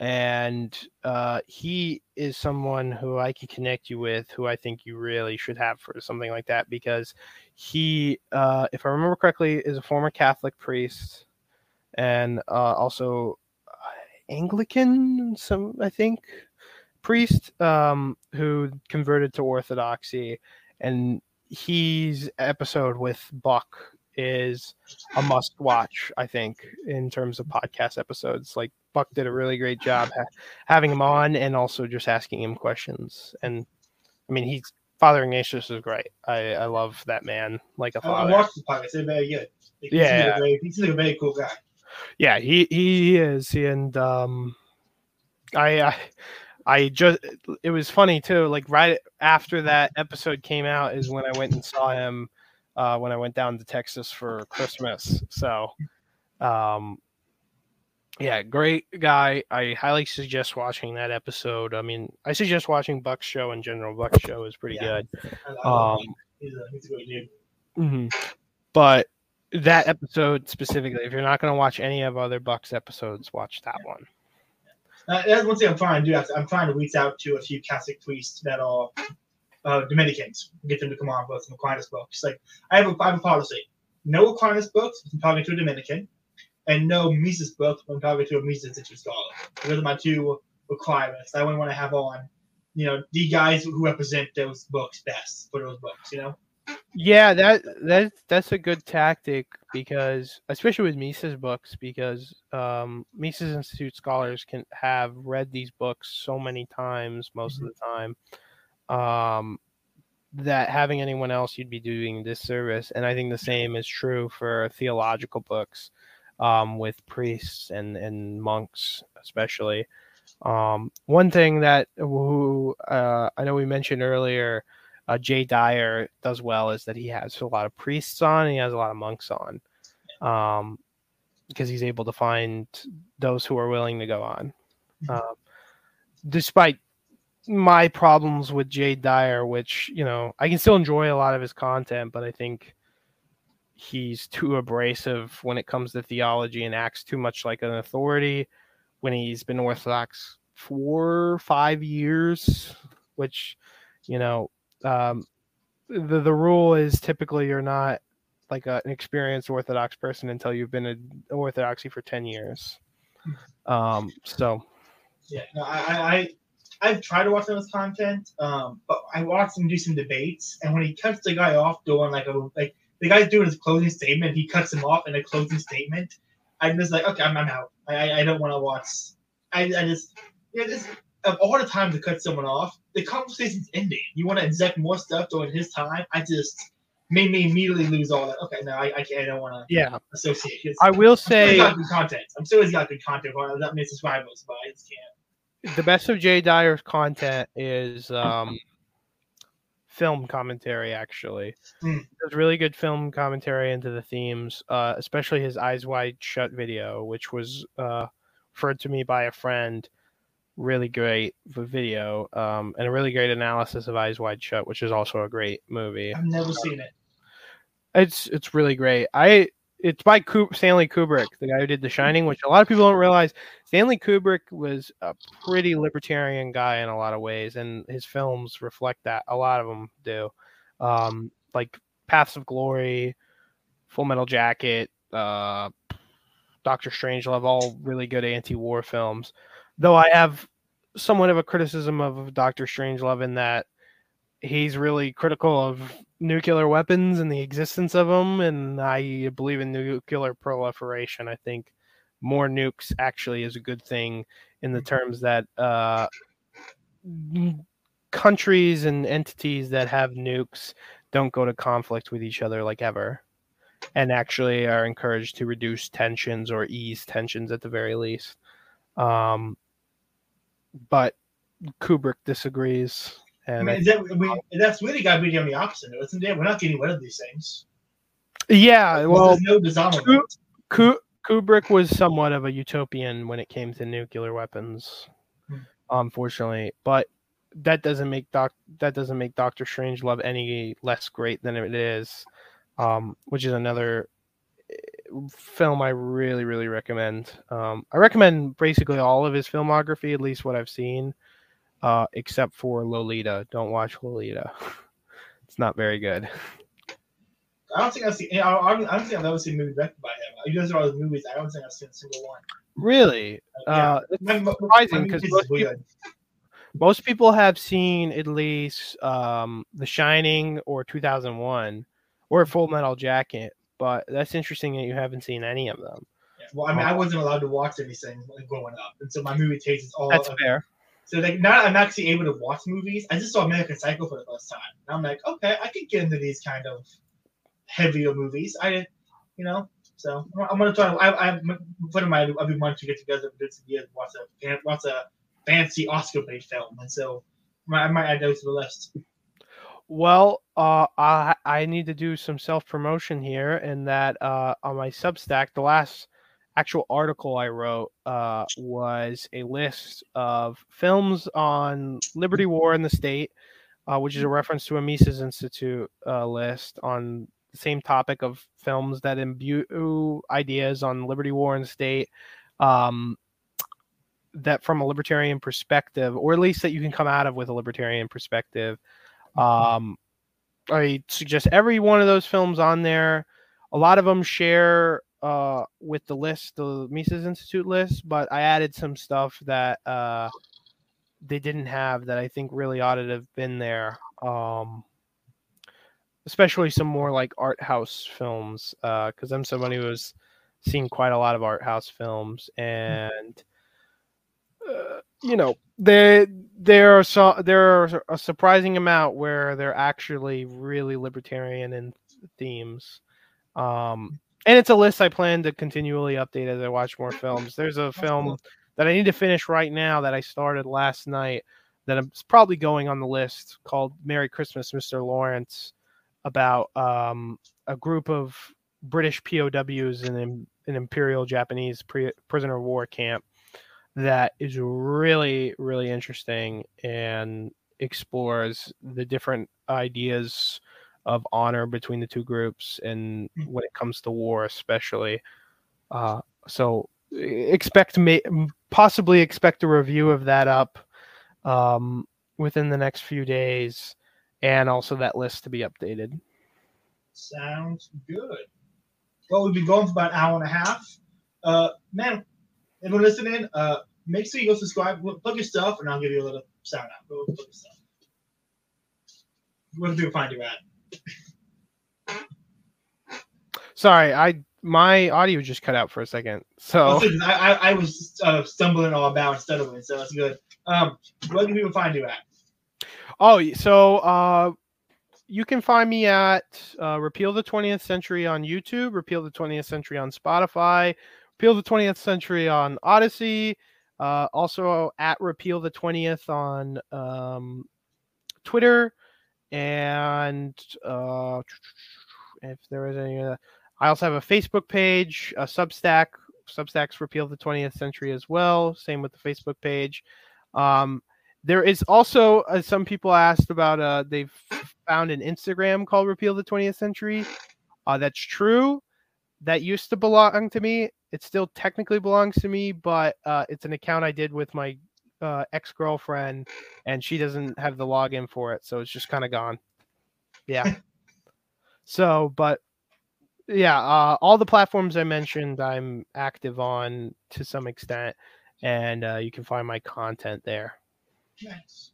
And uh, he is someone who I can connect you with, who I think you really should have for something like that, because he, uh, if I remember correctly, is a former Catholic priest and uh, also uh, Anglican, some I think priest um, who converted to Orthodoxy, and he's episode with Buck is a must watch. I think in terms of podcast episodes, like Buck did a really great job ha- having him on and also just asking him questions. And I mean, he's Father Ignatius is great. I, I love that man like a
I, I
father.
watched the podcast; they're very good. He seems like
Yeah.
a very, he seems like a very cool guy.
Yeah, he he is, and um, I I, I just it was funny too. Like right after that episode came out is when I went and saw him uh, when I went down to Texas for Christmas. So, um, yeah, great guy. I highly suggest watching that episode. I mean, I suggest watching Buck's show in general. Buck's show is pretty
Yeah.
good.
I, I love
Um,
he's a he's a good dude.
hmm But that episode specifically, if you're not going to watch any of other Bucks episodes, watch that one.
Uh, that's one thing I'm trying to do. I'm trying to reach out to a few Catholic priests that are uh, Dominicans, get them to come on with some Aquinas books. Like I have a, I have a policy: no Aquinas books if I'm talking to a Dominican, and no Mises books when I'm talking to a Mises Institute scholar. Those are my two requirements. I only want to have on, you know, the guys who represent those books best for those books. You know.
Yeah, that that that's a good tactic because, especially with Mises books, because um, Mises Institute scholars can have read these books so many times, most of the time, um, that having anyone else you'd be doing disservice. And I think the same is true for theological books, um, with priests and and monks especially. Um, one thing that who uh, I know we mentioned earlier uh, Jay Dyer does well is that he has a lot of priests on and he has a lot of monks on um, because he's able to find those who are willing to go on. Um, despite my problems with Jay Dyer, which, you know, I can still enjoy a lot of his content, but I think he's too abrasive when it comes to theology and acts too much like an authority when he's been Orthodox for five years, which, you know, um, the the rule is typically you're not like a, an experienced Orthodox person until you've been in Orthodoxy for ten years. Um, so
Yeah, no, I, I, I I've tried to watch some of his content, um, but I watched him do some debates, and when he cuts the guy off doing like a like the guy's doing his closing statement, he cuts him off in a closing statement. I'm just like, okay, I'm, I'm out. I, I, don't want to watch. I, I just, yeah, just of all the time to cut someone off, the conversation's ending. You want to inject more stuff during his time. I just made me immediately lose all that. Okay, no, I, I can't. I don't want to
yeah,
associate.
I will
I'm sure he's
say
got good content. I'm sure he's got good content. But that many subscribers, but I just can't.
The best of Jay Dyer's content is um, film commentary actually. There's really good film commentary into the themes, uh, especially his Eyes Wide Shut video, which was uh, referred to me by a friend. Really great video, um, and a really great analysis of Eyes Wide Shut, which is also a great movie.
I've never seen it.
It's it's really great. I it's by Ku- Stanley Kubrick, the guy who did The Shining, which a lot of people don't realize. Stanley Kubrick was a pretty libertarian guy in a lot of ways, and his films reflect that. A lot of them do, um, like Paths of Glory, Full Metal Jacket, uh, Doctor Strangelove, all really good anti-war films. Though I have somewhat of a criticism of Doctor Strangelove in that he's really critical of nuclear weapons and the existence of them, and I believe in nuclear proliferation. I think more nukes actually is a good thing in the terms that uh, countries and entities that have nukes don't go to conflict with each other like ever, and actually are encouraged to reduce tensions or ease tensions at the very least. Um, but Kubrick disagrees.
I
And
mean,
I
is that, I mean, that's really got to be on the opposite, though, isn't it? We're not getting rid of these things.
Yeah, well,
there's no disarmament.
Ku- Kubrick was somewhat of a utopian when it came to nuclear weapons,
Hmm.
unfortunately. But that doesn't make Doc that doesn't make Doctor Strangelove any less great than it is, um, which is another eh, film I really really recommend. Um, I recommend basically all of his filmography, at least what I've seen, uh, except for Lolita. Don't watch Lolita; it's not very good.
I don't think I've seen. I don't, I don't think I've ever seen a movie directed by him. You guys are all the movies. I don't think I've seen a single one.
Really,
Yeah.
uh, it's surprising because most people, most people have seen at least um, The Shining or 2001 or Full Metal Jacket, but that's interesting that you haven't seen any of them.
Yeah. Well, I mean, I wasn't allowed to watch anything growing up, and so my movie taste is all.
That's
of-
fair.
So like now I'm actually able to watch movies. I just saw American Psycho for the first time. And I'm like, okay, I could get into these kind of heavier movies. I you know. So I'm- gonna try. I, I'm putting my every month to get together and do some years watch a watch a fancy Oscar bait film, and so I might add those to the list.
Well, uh, I I need to do some self promotion here, in that uh, on my Substack, the last actual article I wrote uh, was a list of films on Liberty War in the state, uh, which is a reference to a Mises Institute uh, list on the same topic of films that imbue ideas on Liberty War in the state. Um, that from a libertarian perspective, or at least that you can come out of with a libertarian perspective. Um, I suggest every one of those films on there. A lot of them share uh, with the list, the Mises Institute list, but I added some stuff that uh, they didn't have that I think really ought to have been there. Um, especially some more like art house films, uh because I'm somebody who has seen quite a lot of art house films, and uh, you know there there are so there are a surprising amount where they're actually really libertarian in themes. Um, and it's a list I plan to continually update as I watch more films. There's a film that I need to finish right now that I started last night that I'm probably going on the list called Merry Christmas, Mr. Lawrence, about um, a group of British POWs in an, Imperial Japanese pre- prisoner of war camp that is really, really interesting and explores the different ideas of honor between the two groups and when it comes to war, especially. Uh, so expect me possibly expect a review of that up um, within the next few days, and also that list to be updated.
Sounds good. Well, we've been going for about an hour and a half. Uh, man, everyone listening, uh, make sure you go subscribe, plug your stuff, and I'll give you a little shout out. Go plug your stuff. Where do people find you at?
Sorry, I my audio just cut out for a second. So
I, I, I was uh, stumbling all about stuttering, so that's good. Um, where do people find you at?
Oh, so uh, you can find me at uh, Repeal the 20th Century on YouTube, Repeal the 20th Century on Spotify, Repeal the 20th Century on Odysee, uh, also at Repeal the 20th on um, Twitter, and uh, if there is any, uh, I also have a Facebook page, a Substack. Substack's Repeal the 20th Century as well. Same with the Facebook page. Um, there is also some people asked about. Uh, they've found an Instagram called Repeal the 20th Century. Uh, that's true. That used to belong to me. It still technically belongs to me, but uh, it's an account I did with my uh, ex girlfriend, and she doesn't have the login for it, so it's just kind of gone. Yeah. so, but yeah, uh, all the platforms I mentioned, I'm active on to some extent, and uh, you can find my content there.
Nice.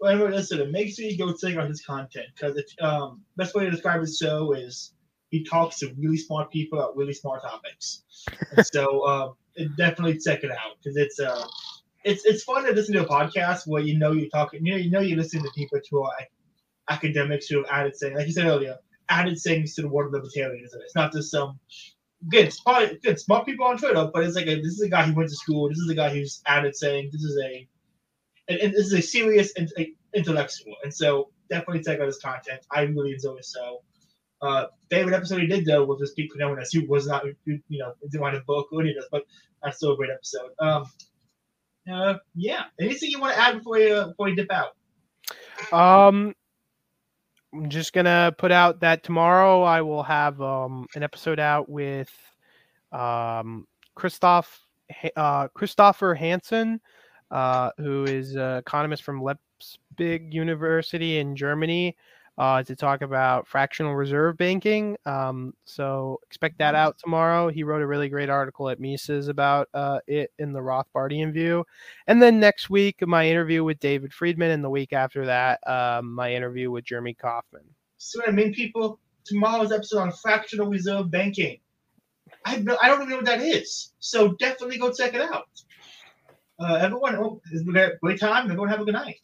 Well, anyway, listen, make sure you go check out his content because the um, best way to describe his show is he talks to really smart people about really smart topics. so um, definitely check it out because it's uh, it's it's fun to listen to a podcast where you know you're talking, you know, you know you're listening to people who are academics who have added saying, like you said earlier, added things to the world of libertarianism. It's not just some good, smart, good, smart people on Twitter, but it's like a, this is a guy who went to school. This is a guy who's added saying this is a and, and this is a serious and intellectual, and so definitely check out his content. I really enjoy it. So, uh, favorite episode he did though was with Pete Quinones, who was not, you know, didn't want to book or any of this, but that's still a great episode. Um, uh, yeah. Anything you want to add before you before you dip out?
Um, I'm just gonna put out that tomorrow I will have um an episode out with um Christoph uh Christopher Hansen uh, who is an economist from Leipzig University in Germany, uh, to talk about fractional reserve banking. Um, so expect that out tomorrow. He wrote a really great article at Mises about uh, it in the Rothbardian view. And then next week, my interview with David Friedman, and the week after that, um, my interview with Jeremy Kauffman.
So I mean, people, tomorrow's episode on fractional reserve banking. I, I don't even know what that is. So definitely go check it out. Uh, everyone, oh, it's been a great time. Everyone have a good night.